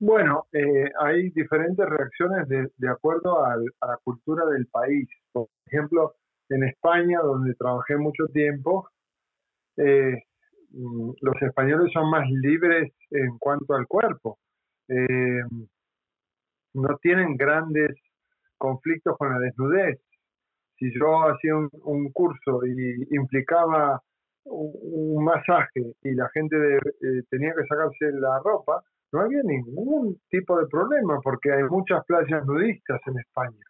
Bueno, eh, hay diferentes reacciones de, acuerdo a la cultura del país. Por ejemplo, en España, donde trabajé mucho tiempo, eh, mm, los españoles son más libres en cuanto al cuerpo. Eh, no tienen grandes conflictos con la desnudez. Si yo hacía un, curso y implicaba un, masaje y la gente tenía que sacarse la ropa, no había ningún tipo de problema porque hay muchas playas nudistas en España.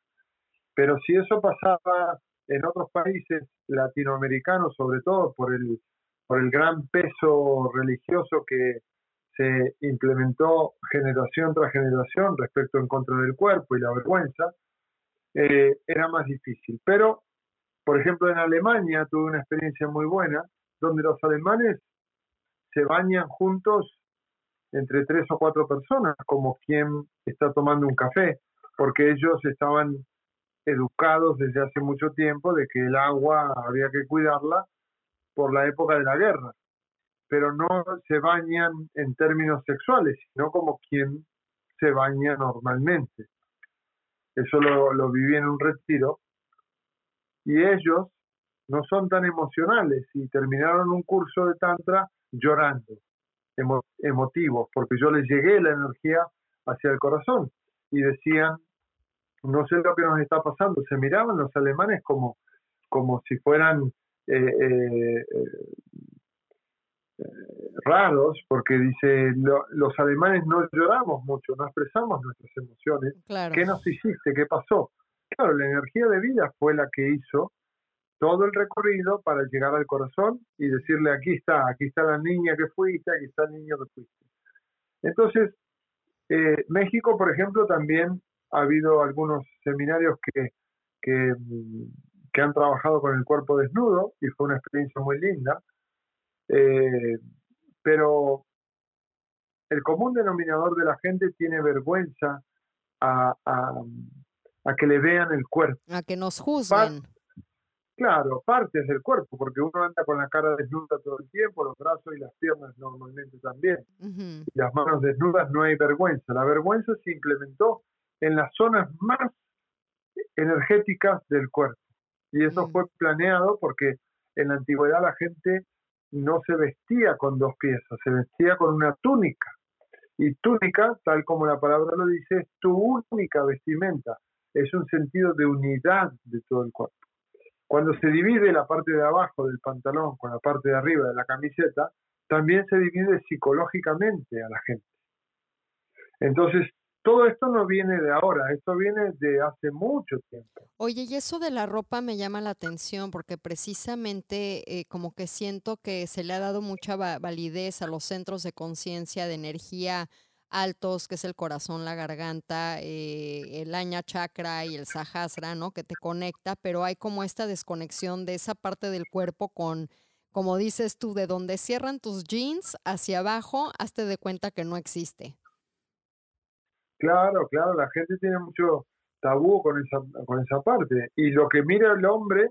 Pero si eso pasaba en otros países latinoamericanos, sobre todo por el, por el gran peso religioso que se implementó generación tras generación respecto en contra del cuerpo y la vergüenza, eh, era más difícil. Pero, por ejemplo, en Alemania tuve una experiencia muy buena, donde los alemanes se bañan juntos entre tres o cuatro personas, como quien está tomando un café, porque ellos estaban educados desde hace mucho tiempo de que el agua había que cuidarla por la época de la guerra, pero no se bañan en términos sexuales, sino como quien se baña normalmente. Eso lo, lo viví en un retiro. Y ellos no son tan emocionales y terminaron un curso de tantra llorando emotivos, porque yo les llegué la energía hacia el corazón y decían, no sé lo que nos está pasando, se miraban los alemanes como, como si fueran eh, eh, eh, raros, porque dice, los alemanes no lloramos mucho, no expresamos nuestras emociones. ¿Qué nos hiciste? ¿Qué pasó? Claro, la energía de vida fue la que hizo todo el recorrido para llegar al corazón y decirle, aquí está, aquí está la niña que fuiste, aquí está el niño que fuiste. Entonces, eh, México, por ejemplo, también ha habido algunos seminarios que, que, han trabajado con el cuerpo desnudo y fue una experiencia muy linda. Eh, pero el común denominador de la gente tiene vergüenza a, a, que le vean el cuerpo. A que nos juzguen. Claro, partes del cuerpo, porque uno anda con la cara desnuda todo el tiempo, los brazos y las piernas normalmente también. Y las manos desnudas no hay vergüenza. La vergüenza se implementó en las zonas más energéticas del cuerpo. Y eso fue planeado porque en la antigüedad la gente no se vestía con dos piezas, se vestía con una túnica. Y túnica, tal como la palabra lo dice, es tu única vestimenta. Es un sentido de unidad de todo el cuerpo. Cuando se divide la parte de abajo del pantalón con la parte de arriba de la camiseta, también se divide psicológicamente a la gente. Entonces, todo esto no viene de ahora, esto viene de hace mucho tiempo. Oye, y eso de la ropa me llama la atención porque precisamente eh, como que siento que se le ha dado mucha validez a los centros de conciencia de energía altos, que es el corazón, la garganta, eh, el aña chakra y el sahasra, ¿no? Que te conecta, pero hay como esta desconexión de esa parte del cuerpo con, como dices tú, de donde cierran tus jeans hacia abajo, hazte de cuenta que no existe. Claro, claro, la gente tiene mucho tabú con esa, con esa parte. Y lo que mira el hombre,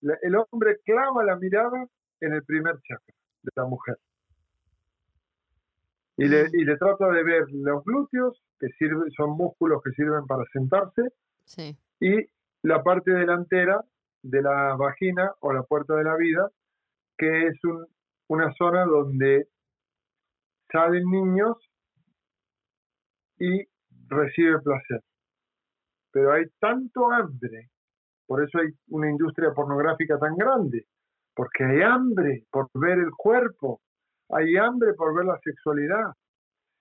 el hombre clava la mirada en el primer chakra de la mujer y le, y le trato de ver los glúteos, que sirven, son músculos que sirven para sentarse, y la parte delantera de la vagina o la puerta de la vida, que es un, una zona donde salen niños y recibe placer. Pero hay tanto hambre, por eso hay una industria pornográfica tan grande, porque hay hambre por ver el cuerpo, hay hambre por ver la sexualidad.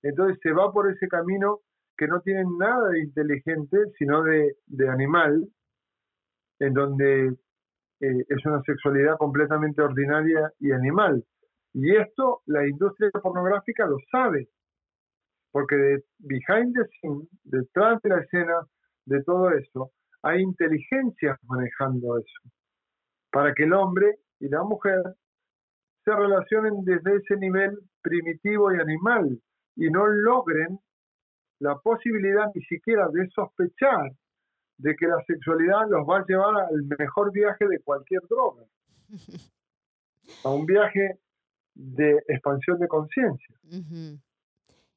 Entonces se va por ese camino que no tiene nada de inteligente, sino de, animal, en donde eh, es una sexualidad completamente ordinaria y animal. Y esto la industria pornográfica lo sabe, porque de behind the scene, detrás de la escena de todo eso, hay inteligencia manejando eso, para que el hombre y la mujer se relacionen desde ese nivel primitivo y animal y no logren la posibilidad ni siquiera de sospechar de que la sexualidad los va a llevar al mejor viaje de cualquier droga, a un viaje de expansión de conciencia.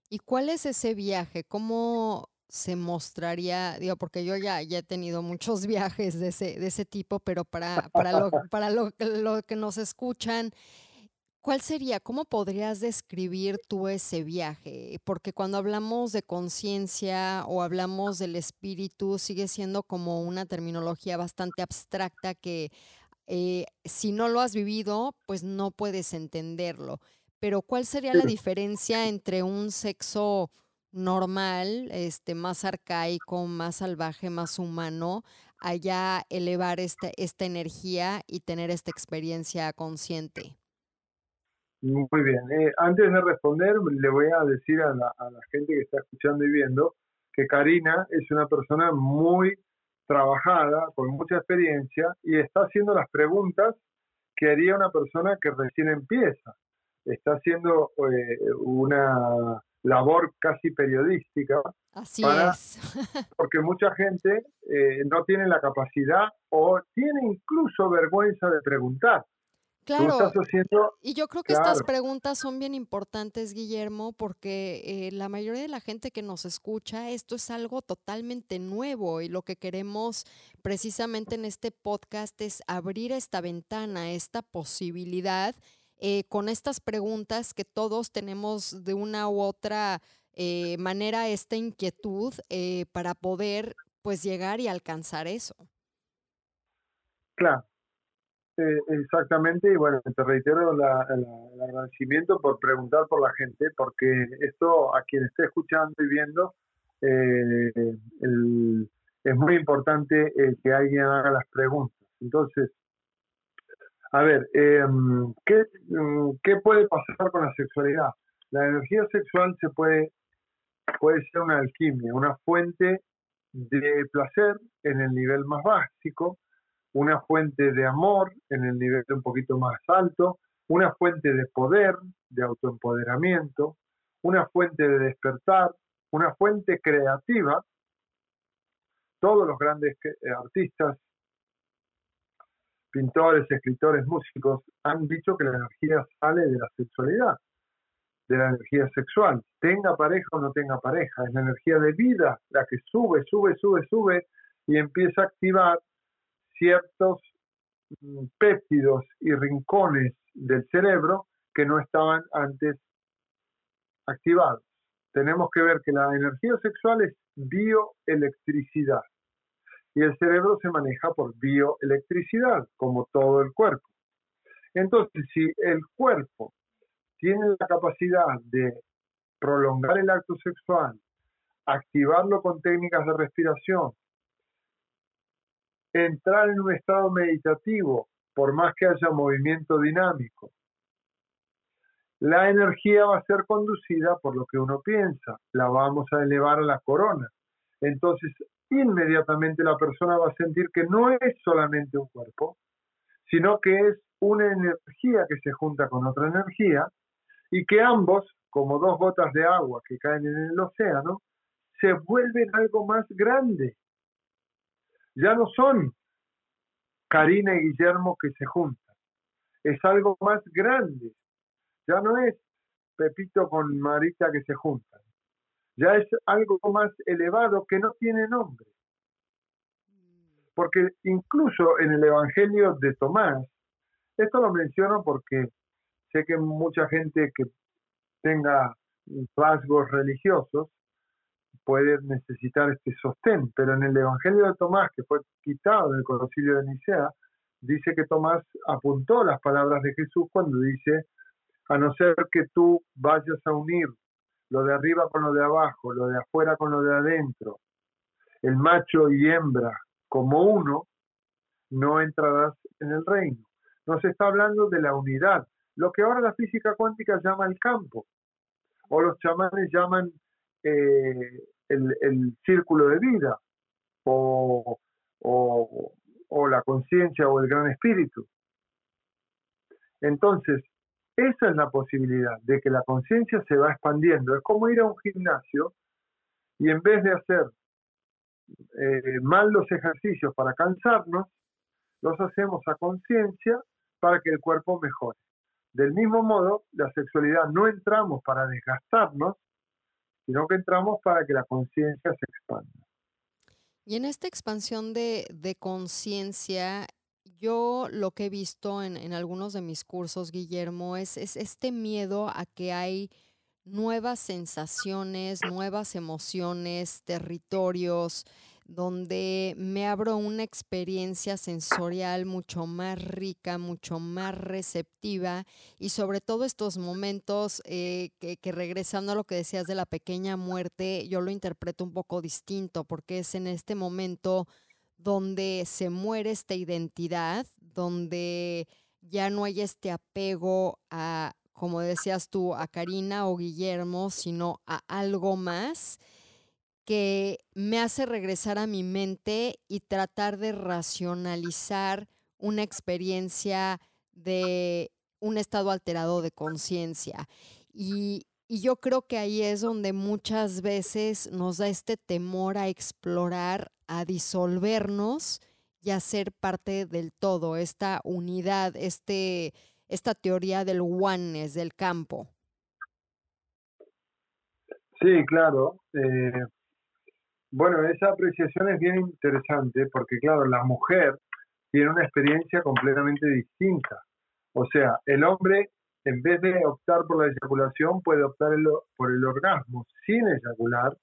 ¿Y cuál es ese viaje? ¿Cómo se mostraría? Digo, porque yo ya, ya he tenido muchos viajes de ese, de ese tipo, pero para, para, lo, para lo, lo que nos escuchan, ¿Cuál sería, cómo podrías describir tú ese viaje? Porque cuando hablamos de conciencia o hablamos del espíritu, sigue siendo como una terminología bastante abstracta que eh, si no lo has vivido, pues no puedes entenderlo. Pero ¿cuál sería la diferencia entre un sexo normal, este, más arcaico, más salvaje, más humano, allá elevar esta, esta energía y tener esta experiencia consciente? Muy bien. Eh, antes de responder, le voy a decir a la, gente que está escuchando y viendo que Karina es una persona muy trabajada, con mucha experiencia y está haciendo las preguntas que haría una persona que recién empieza. Está haciendo eh, una labor casi periodística. Así es. porque mucha gente eh, no tiene la capacidad o tiene incluso vergüenza de preguntar. Claro. y yo creo que estas preguntas son bien importantes, Guillermo, porque eh, la mayoría de la gente que nos escucha, esto es algo totalmente nuevo y lo que queremos precisamente en este podcast es abrir esta ventana, esta posibilidad eh, con estas preguntas que todos tenemos de una u otra eh, manera, esta inquietud para poder pues llegar y alcanzar eso. Claro. Eh, exactamente, y bueno, te reitero el agradecimiento por preguntar por la gente, porque esto a quien esté escuchando y viendo, eh, es muy importante eh, que alguien haga las preguntas. Entonces, a ver, em, ¿qué, mm, ¿qué puede pasar con la sexualidad? La energía sexual se puede, puede ser una alquimia, una fuente de placer en el nivel más básico, una fuente de amor en el nivel un poquito más alto, una fuente de poder, de autoempoderamiento, una fuente de despertar, una fuente creativa. Todos los grandes eh, artistas, pintores, escritores, músicos han dicho que la energía sale de la sexualidad, de la energía sexual. Tenga pareja o no tenga pareja, es la energía de vida la que sube, sube, sube, sube y empieza a activar ciertos mm, péptidos y rincones del cerebro que no estaban antes activados. Tenemos que ver que la energía sexual es bioelectricidad y el cerebro se maneja por bioelectricidad, como todo el cuerpo. Entonces, si el cuerpo tiene la capacidad de prolongar el acto sexual, activarlo con técnicas de respiración, entrar en un estado meditativo, por más que haya movimiento dinámico. La energía va a ser conducida por lo que uno piensa, la vamos a elevar a la corona. Entonces, inmediatamente la persona va a sentir que no es solamente un cuerpo, sino que es una energía que se junta con otra energía y que ambos, como dos gotas de agua que caen en el océano, se vuelven algo más grande ya no son Karina y Guillermo que se juntan, es algo más grande, ya no es Pepito con Marita que se juntan, ya es algo más elevado que no tiene nombre. Porque incluso en el Evangelio de Tomás, esto lo menciono porque sé que mucha gente que tenga rasgos religiosos puede necesitar este sostén, pero en el Evangelio de Tomás, que fue quitado del concilio de Nicea, dice que Tomás apuntó las palabras de Jesús cuando dice, a no ser que tú vayas a unir lo de arriba con lo de abajo, lo de afuera con lo de adentro, el macho y hembra como uno, no entrarás en el reino. Nos está hablando de la unidad, lo que ahora la física cuántica llama el campo, o los chamanes llaman eh, el, círculo de vida o, o la conciencia o el gran espíritu. Entonces, esa es la posibilidad de que la conciencia se va expandiendo. Es como ir a un gimnasio y en vez de hacer eh, mal los ejercicios para cansarnos, los hacemos a conciencia para que el cuerpo mejore. Del mismo modo, la sexualidad no entramos para desgastarnos, sino que entramos para que la conciencia se expanda. Y en esta expansión de, conciencia, yo lo que he visto en, algunos de mis cursos, Guillermo, es, es este miedo a que hay nuevas sensaciones, nuevas emociones, territorios, donde me abro una experiencia sensorial mucho más rica, mucho más receptiva y sobre todo estos momentos eh, que, que, regresando a lo que decías de la pequeña muerte, yo lo interpreto un poco distinto porque es en este momento donde se muere esta identidad, donde ya no hay este apego a, como decías tú, a Karina o Guillermo, sino a algo más que me hace regresar a mi mente y tratar de racionalizar una experiencia de un estado alterado de conciencia. Y, yo creo que ahí es donde muchas veces nos da este temor a explorar, a disolvernos y a ser parte del todo, esta unidad, este, esta teoría del oneness, del campo. Sí, claro. Eh, bueno, esa apreciación es bien interesante porque, claro, la mujer tiene una experiencia completamente distinta. O sea, el hombre, en vez de optar por la eyaculación, puede optar por el orgasmo sin eyacular,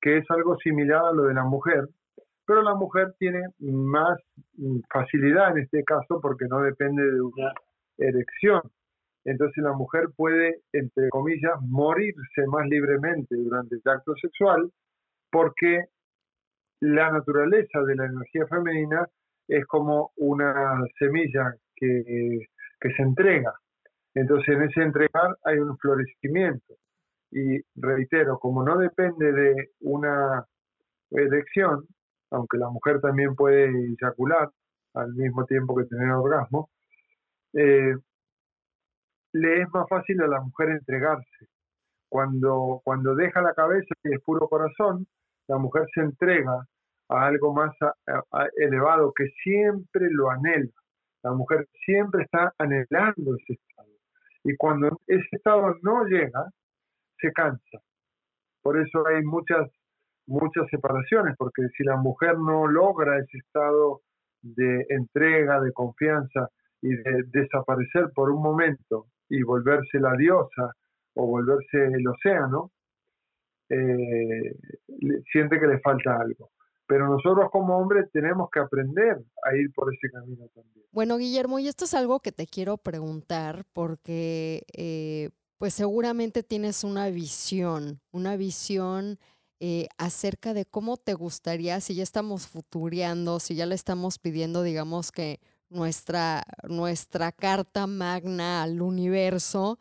que es algo similar a lo de la mujer, pero la mujer tiene más mm, facilidad en este caso porque no depende de una erección. Entonces la mujer puede, entre comillas, morirse más libremente durante el acto sexual porque la naturaleza de la energía femenina es como una semilla que, se entrega. Entonces en ese entregar hay un florecimiento. Y reitero, como no depende de una erección, aunque la mujer también puede eyacular al mismo tiempo que tener orgasmo, eh, le es más fácil a la mujer entregarse. Cuando, cuando deja la cabeza y es puro corazón, la mujer se entrega a algo más elevado que siempre lo anhela. La mujer siempre está anhelando ese estado. Y cuando ese estado no llega, se cansa. Por eso hay muchas, muchas separaciones, porque si la mujer no logra ese estado de entrega, de confianza y de desaparecer por un momento y volverse la diosa o volverse el océano, eh, siente que le falta algo. Pero nosotros como hombres tenemos que aprender a ir por ese camino también. Bueno, Guillermo, y esto es algo que te quiero preguntar porque eh, pues seguramente tienes una visión, una visión eh, acerca de cómo te gustaría, si ya estamos futureando, si ya le estamos pidiendo, digamos que nuestra, nuestra carta magna al universo,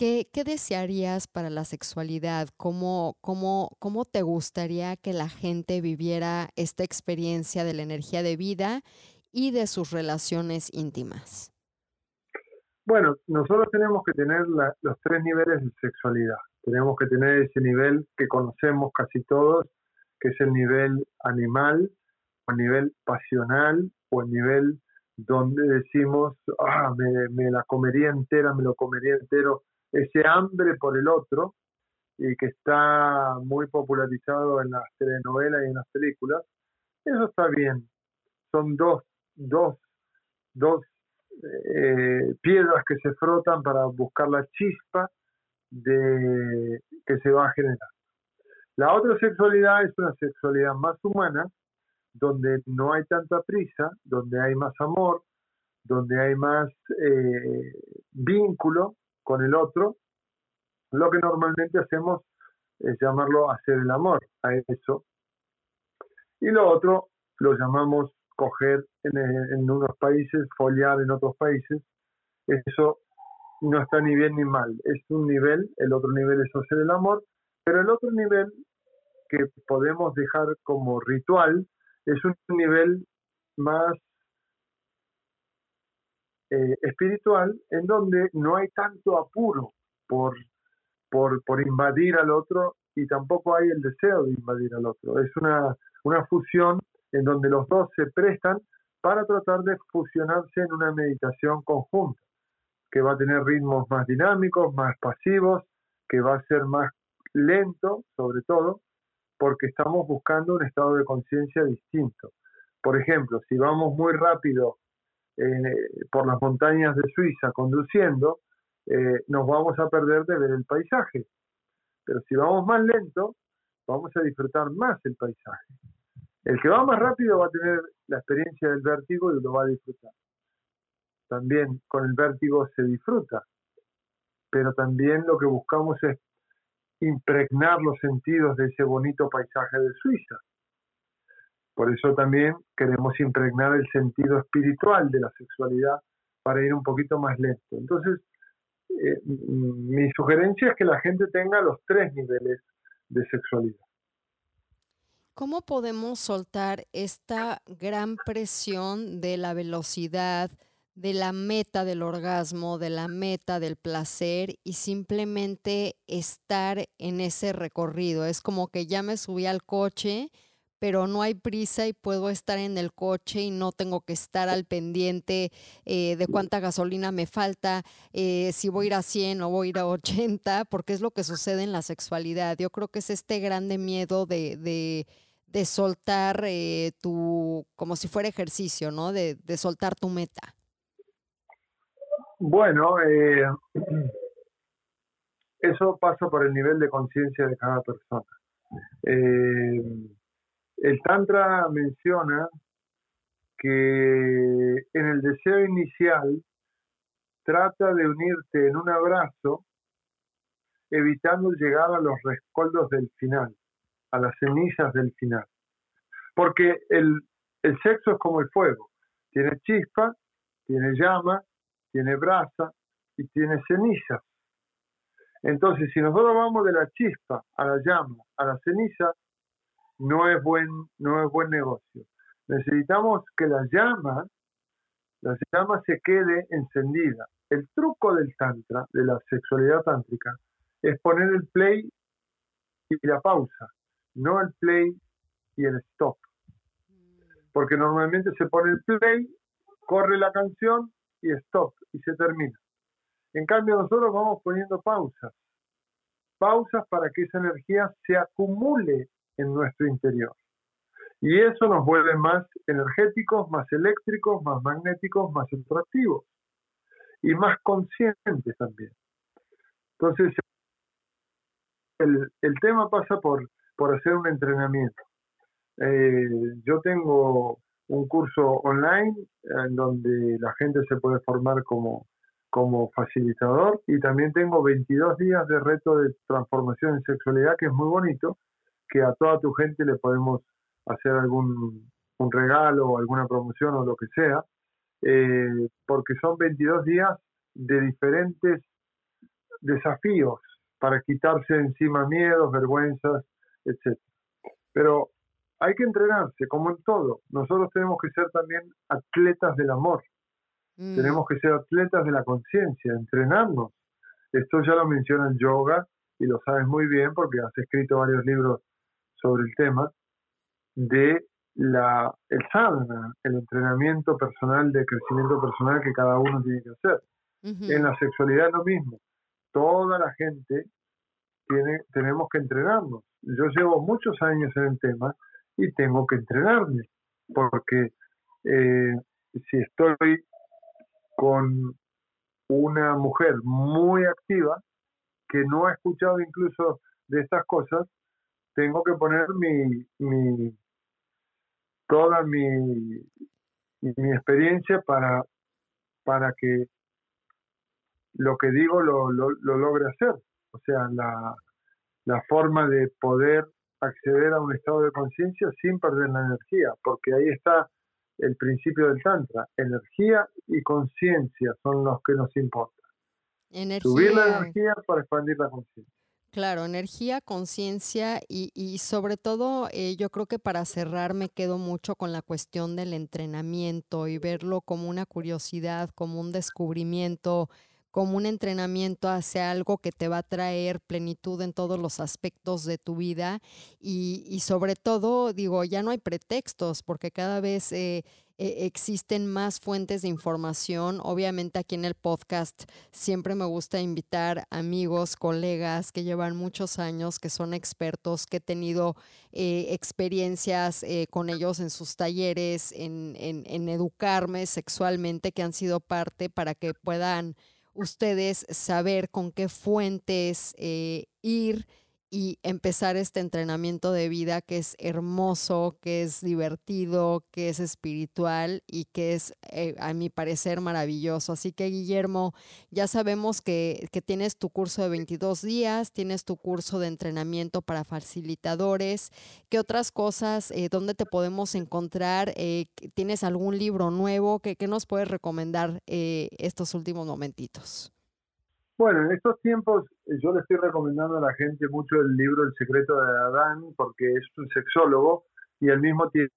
¿Qué, desearías para la sexualidad? ¿Cómo, cómo, ¿Cómo te gustaría que la gente viviera esta experiencia de la energía de vida y de sus relaciones íntimas? Bueno, nosotros tenemos que tener los tres niveles de sexualidad. Tenemos que tener ese nivel que conocemos casi todos, que es el nivel animal, o el nivel pasional, o el nivel donde decimos, ah, me, me la comería entera, me lo comería entero ese hambre por el otro, y que está muy popularizado en las telenovelas y en las películas, eso está bien. Son dos, dos, dos eh, piedras que se frotan para buscar la chispa de, que se va a generar. La otra sexualidad es una sexualidad más humana, donde no hay tanta prisa, donde hay más amor, donde hay más eh, vínculo, con el otro, lo que normalmente hacemos es llamarlo hacer el amor a eso. Y lo otro lo llamamos coger en, unos países, foliar en otros países. Eso no está ni bien ni mal. Es un nivel, el otro nivel es hacer el amor, pero el otro nivel que podemos dejar como ritual es un nivel más eh, espiritual en donde no hay tanto apuro por, por, por, invadir al otro y tampoco hay el deseo de invadir al otro. Es una, una fusión en donde los dos se prestan para tratar de fusionarse en una meditación conjunta, que va a tener ritmos más dinámicos, más pasivos, que va a ser más lento, sobre todo, porque estamos buscando un estado de conciencia distinto. Por ejemplo, si vamos muy rápido eh, por las montañas de Suiza conduciendo, eh, nos vamos a perder de ver el paisaje. Pero si vamos más lento, vamos a disfrutar más el paisaje. El que va más rápido va a tener la experiencia del vértigo y lo va a disfrutar. También con el vértigo se disfruta, pero también lo que buscamos es impregnar los sentidos de ese bonito paisaje de Suiza. Por eso también queremos impregnar el sentido espiritual de la sexualidad para ir un poquito más lento. Entonces, eh, mi sugerencia es que la gente tenga los tres niveles de sexualidad. ¿Cómo podemos soltar esta gran presión de la velocidad, de la meta del orgasmo, de la meta del placer y simplemente estar en ese recorrido? Es como que ya me subí al coche, pero no hay prisa y puedo estar en el coche y no tengo que estar al pendiente eh, de cuánta gasolina me falta, eh, si voy a ir a 100 o voy a ir a 80, porque es lo que sucede en la sexualidad. Yo creo que es este grande miedo de de soltar eh, tu, como si fuera ejercicio, ¿no? De, soltar tu meta. Bueno, eso pasa por el nivel de conciencia de cada persona. El Tantra menciona que en el deseo inicial trata de unirte en un abrazo, evitando llegar a los rescoldos del final a las cenizas del final. Porque el, sexo es como el fuego, tiene chispa, tiene llama, tiene brasa y tiene ceniza. Entonces, si nosotros vamos de la chispa a la llama, a la ceniza, no es buen, no es buen negocio. Necesitamos que la llama, la llama se quede encendida. El truco del tantra, de la sexualidad tántrica, es poner el play y la pausa no el play y el stop. Porque normalmente se pone el play, corre la canción y stop y se termina. En cambio nosotros vamos poniendo pausas, pausas para que esa energía se acumule en nuestro interior. Y eso nos vuelve más energéticos, más eléctricos, más magnéticos, más atractivos y más conscientes también. Entonces, el, el tema pasa por por hacer un entrenamiento. Eh, yo tengo un curso online en donde la gente se puede formar como, como facilitador y también tengo 22 días de reto de transformación en sexualidad que es muy bonito, que a toda tu gente le podemos hacer algún un regalo o alguna promoción o lo que sea, eh, porque son 22 días de diferentes desafíos para quitarse encima miedos, vergüenzas, etc. Pero hay que entrenarse, como en todo. Nosotros tenemos que ser también atletas del amor. Mm. Tenemos que ser atletas de la conciencia, entrenarnos. Esto ya lo menciona el yoga y lo sabes muy bien porque has escrito varios libros sobre el tema de la, el sadhana, el entrenamiento personal de crecimiento personal que cada uno tiene que hacer. En la sexualidad es lo mismo. Toda la gente tiene, tenemos que entrenarnos yo llevo muchos años en el tema y tengo que entrenarme, porque eh, si estoy con una mujer muy activa que no ha escuchado incluso de estas cosas, tengo que poner mi, mi toda mi, mi experiencia para, para que lo que digo lo, lo, lo logre hacer. O sea, la, la forma de poder acceder a un estado de conciencia sin perder la energía, porque ahí está el principio del Tantra. Energía y conciencia son los que nos importan. Subir la energía para expandir la conciencia. Claro, energía, conciencia y, y, sobre todo eh, yo creo que para cerrar me quedo mucho con la cuestión del entrenamiento y verlo como una curiosidad, como un descubrimiento como un entrenamiento hacia algo que te va a traer plenitud en todos los aspectos de tu vida y, sobre todo, digo, ya no hay pretextos porque cada vez eh, eh, existen más fuentes de información. Obviamente aquí en el podcast siempre me gusta invitar amigos, colegas que llevan muchos años, que son expertos, que he tenido eh, experiencias con ellos en sus talleres, en, en educarme sexualmente, que han sido parte para que puedan ustedes saber con qué fuentes eh, ir y empezar este entrenamiento de vida que es hermoso, que es divertido, que es espiritual y que es, eh, a mi parecer, maravilloso. Así que, Guillermo, ya sabemos que, que, tienes tu curso de 22 días, tienes tu curso de entrenamiento para facilitadores. ¿Qué otras cosas, eh, dónde te podemos encontrar? Eh, ¿Tienes algún libro nuevo? ¿Qué, qué nos puedes recomendar estos últimos momentitos? Bueno, en estos tiempos eh, yo le estoy recomendando a la gente mucho el libro El secreto de Adán porque es un sexólogo y al mismo tiempo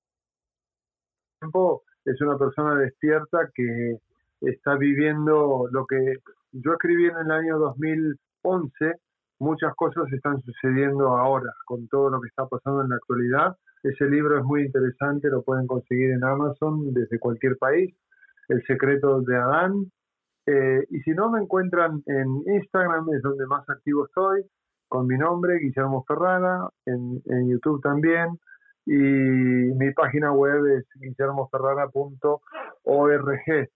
es una persona despierta que está viviendo lo que yo escribí en el año 2011. Muchas cosas están sucediendo ahora con todo lo que está pasando en la actualidad. Ese libro es muy interesante, lo pueden conseguir en Amazon desde cualquier país. El secreto de Adán eh, y si no, me encuentran en Instagram, es donde más activo estoy, con mi nombre, Guillermo Ferrara, en, en YouTube también. Y mi página web es guillermoferrara.org.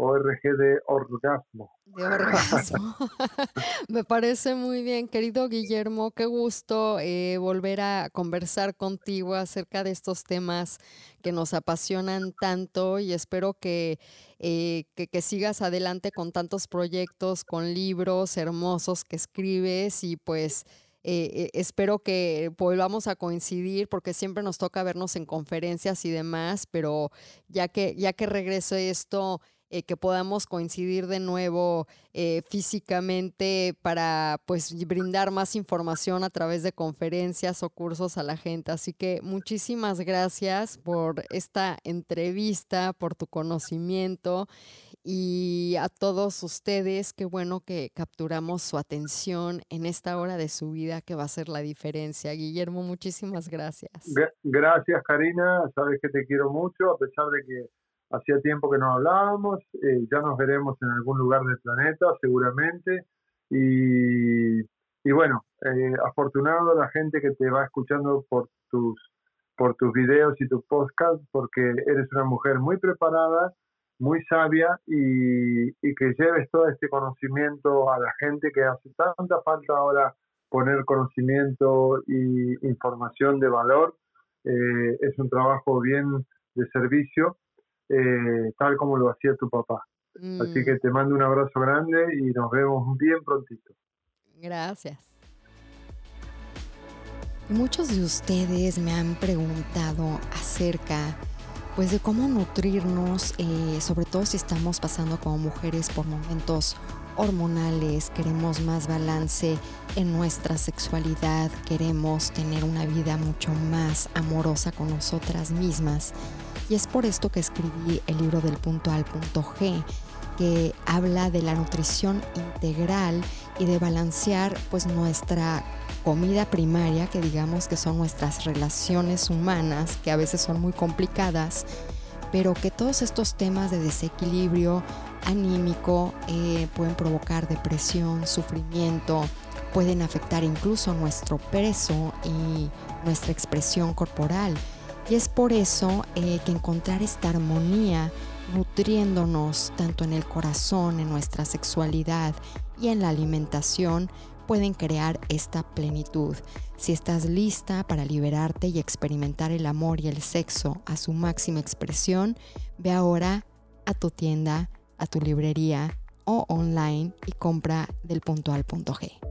ORG de orgasmo. De orgasmo. Me parece muy bien, querido Guillermo. Qué gusto eh, volver a conversar contigo acerca de estos temas que nos apasionan tanto y espero que, eh, que, sigas adelante con tantos proyectos, con libros hermosos que escribes y pues... Eh, espero que volvamos a coincidir porque siempre nos toca vernos en conferencias y demás, pero ya que, ya que regrese esto, eh, que podamos coincidir de nuevo eh, físicamente para pues brindar más información a través de conferencias o cursos a la gente. Así que muchísimas gracias por esta entrevista, por tu conocimiento y a todos ustedes, qué bueno que capturamos su atención en esta hora de su vida que va a ser la diferencia. Guillermo, muchísimas gracias. Gracias, Karina. Sabes que te quiero mucho, a pesar de que Hacía tiempo que no hablábamos, eh, ya nos veremos en algún lugar del planeta seguramente. Y, bueno, eh, afortunado la gente que te va escuchando por tus, por tus videos y tus podcasts, porque eres una mujer muy preparada, muy sabia y, y que lleves todo este conocimiento a la gente que hace tanta falta ahora poner conocimiento y información de valor. Eh, es un trabajo bien de servicio eh, tal como lo hacía tu papá. Así que mm. te mando un abrazo grande y nos vemos bien prontito. Gracias. Muchos de ustedes me han preguntado acerca pues de cómo nutrirnos, eh, sobre todo si estamos pasando como mujeres por momentos hormonales, queremos más balance en nuestra sexualidad, queremos tener una vida mucho más amorosa con nosotras mismas. Y es por esto que escribí el libro del punto al punto G, que habla de la nutrición integral y de balancear pues nuestra comida primaria, que digamos que son nuestras relaciones humanas, que a veces son muy complicadas, pero que todos estos temas de desequilibrio anímico eh, pueden provocar depresión, sufrimiento, pueden afectar incluso nuestro peso y nuestra expresión corporal. Y es por eso eh, que encontrar esta armonía, nutriéndonos tanto en el corazón, en nuestra sexualidad y en la alimentación, pueden crear esta plenitud. Si estás lista para liberarte y experimentar el amor y el sexo a su máxima expresión, ve ahora a tu tienda, a tu librería o online y compra del punto al punto G.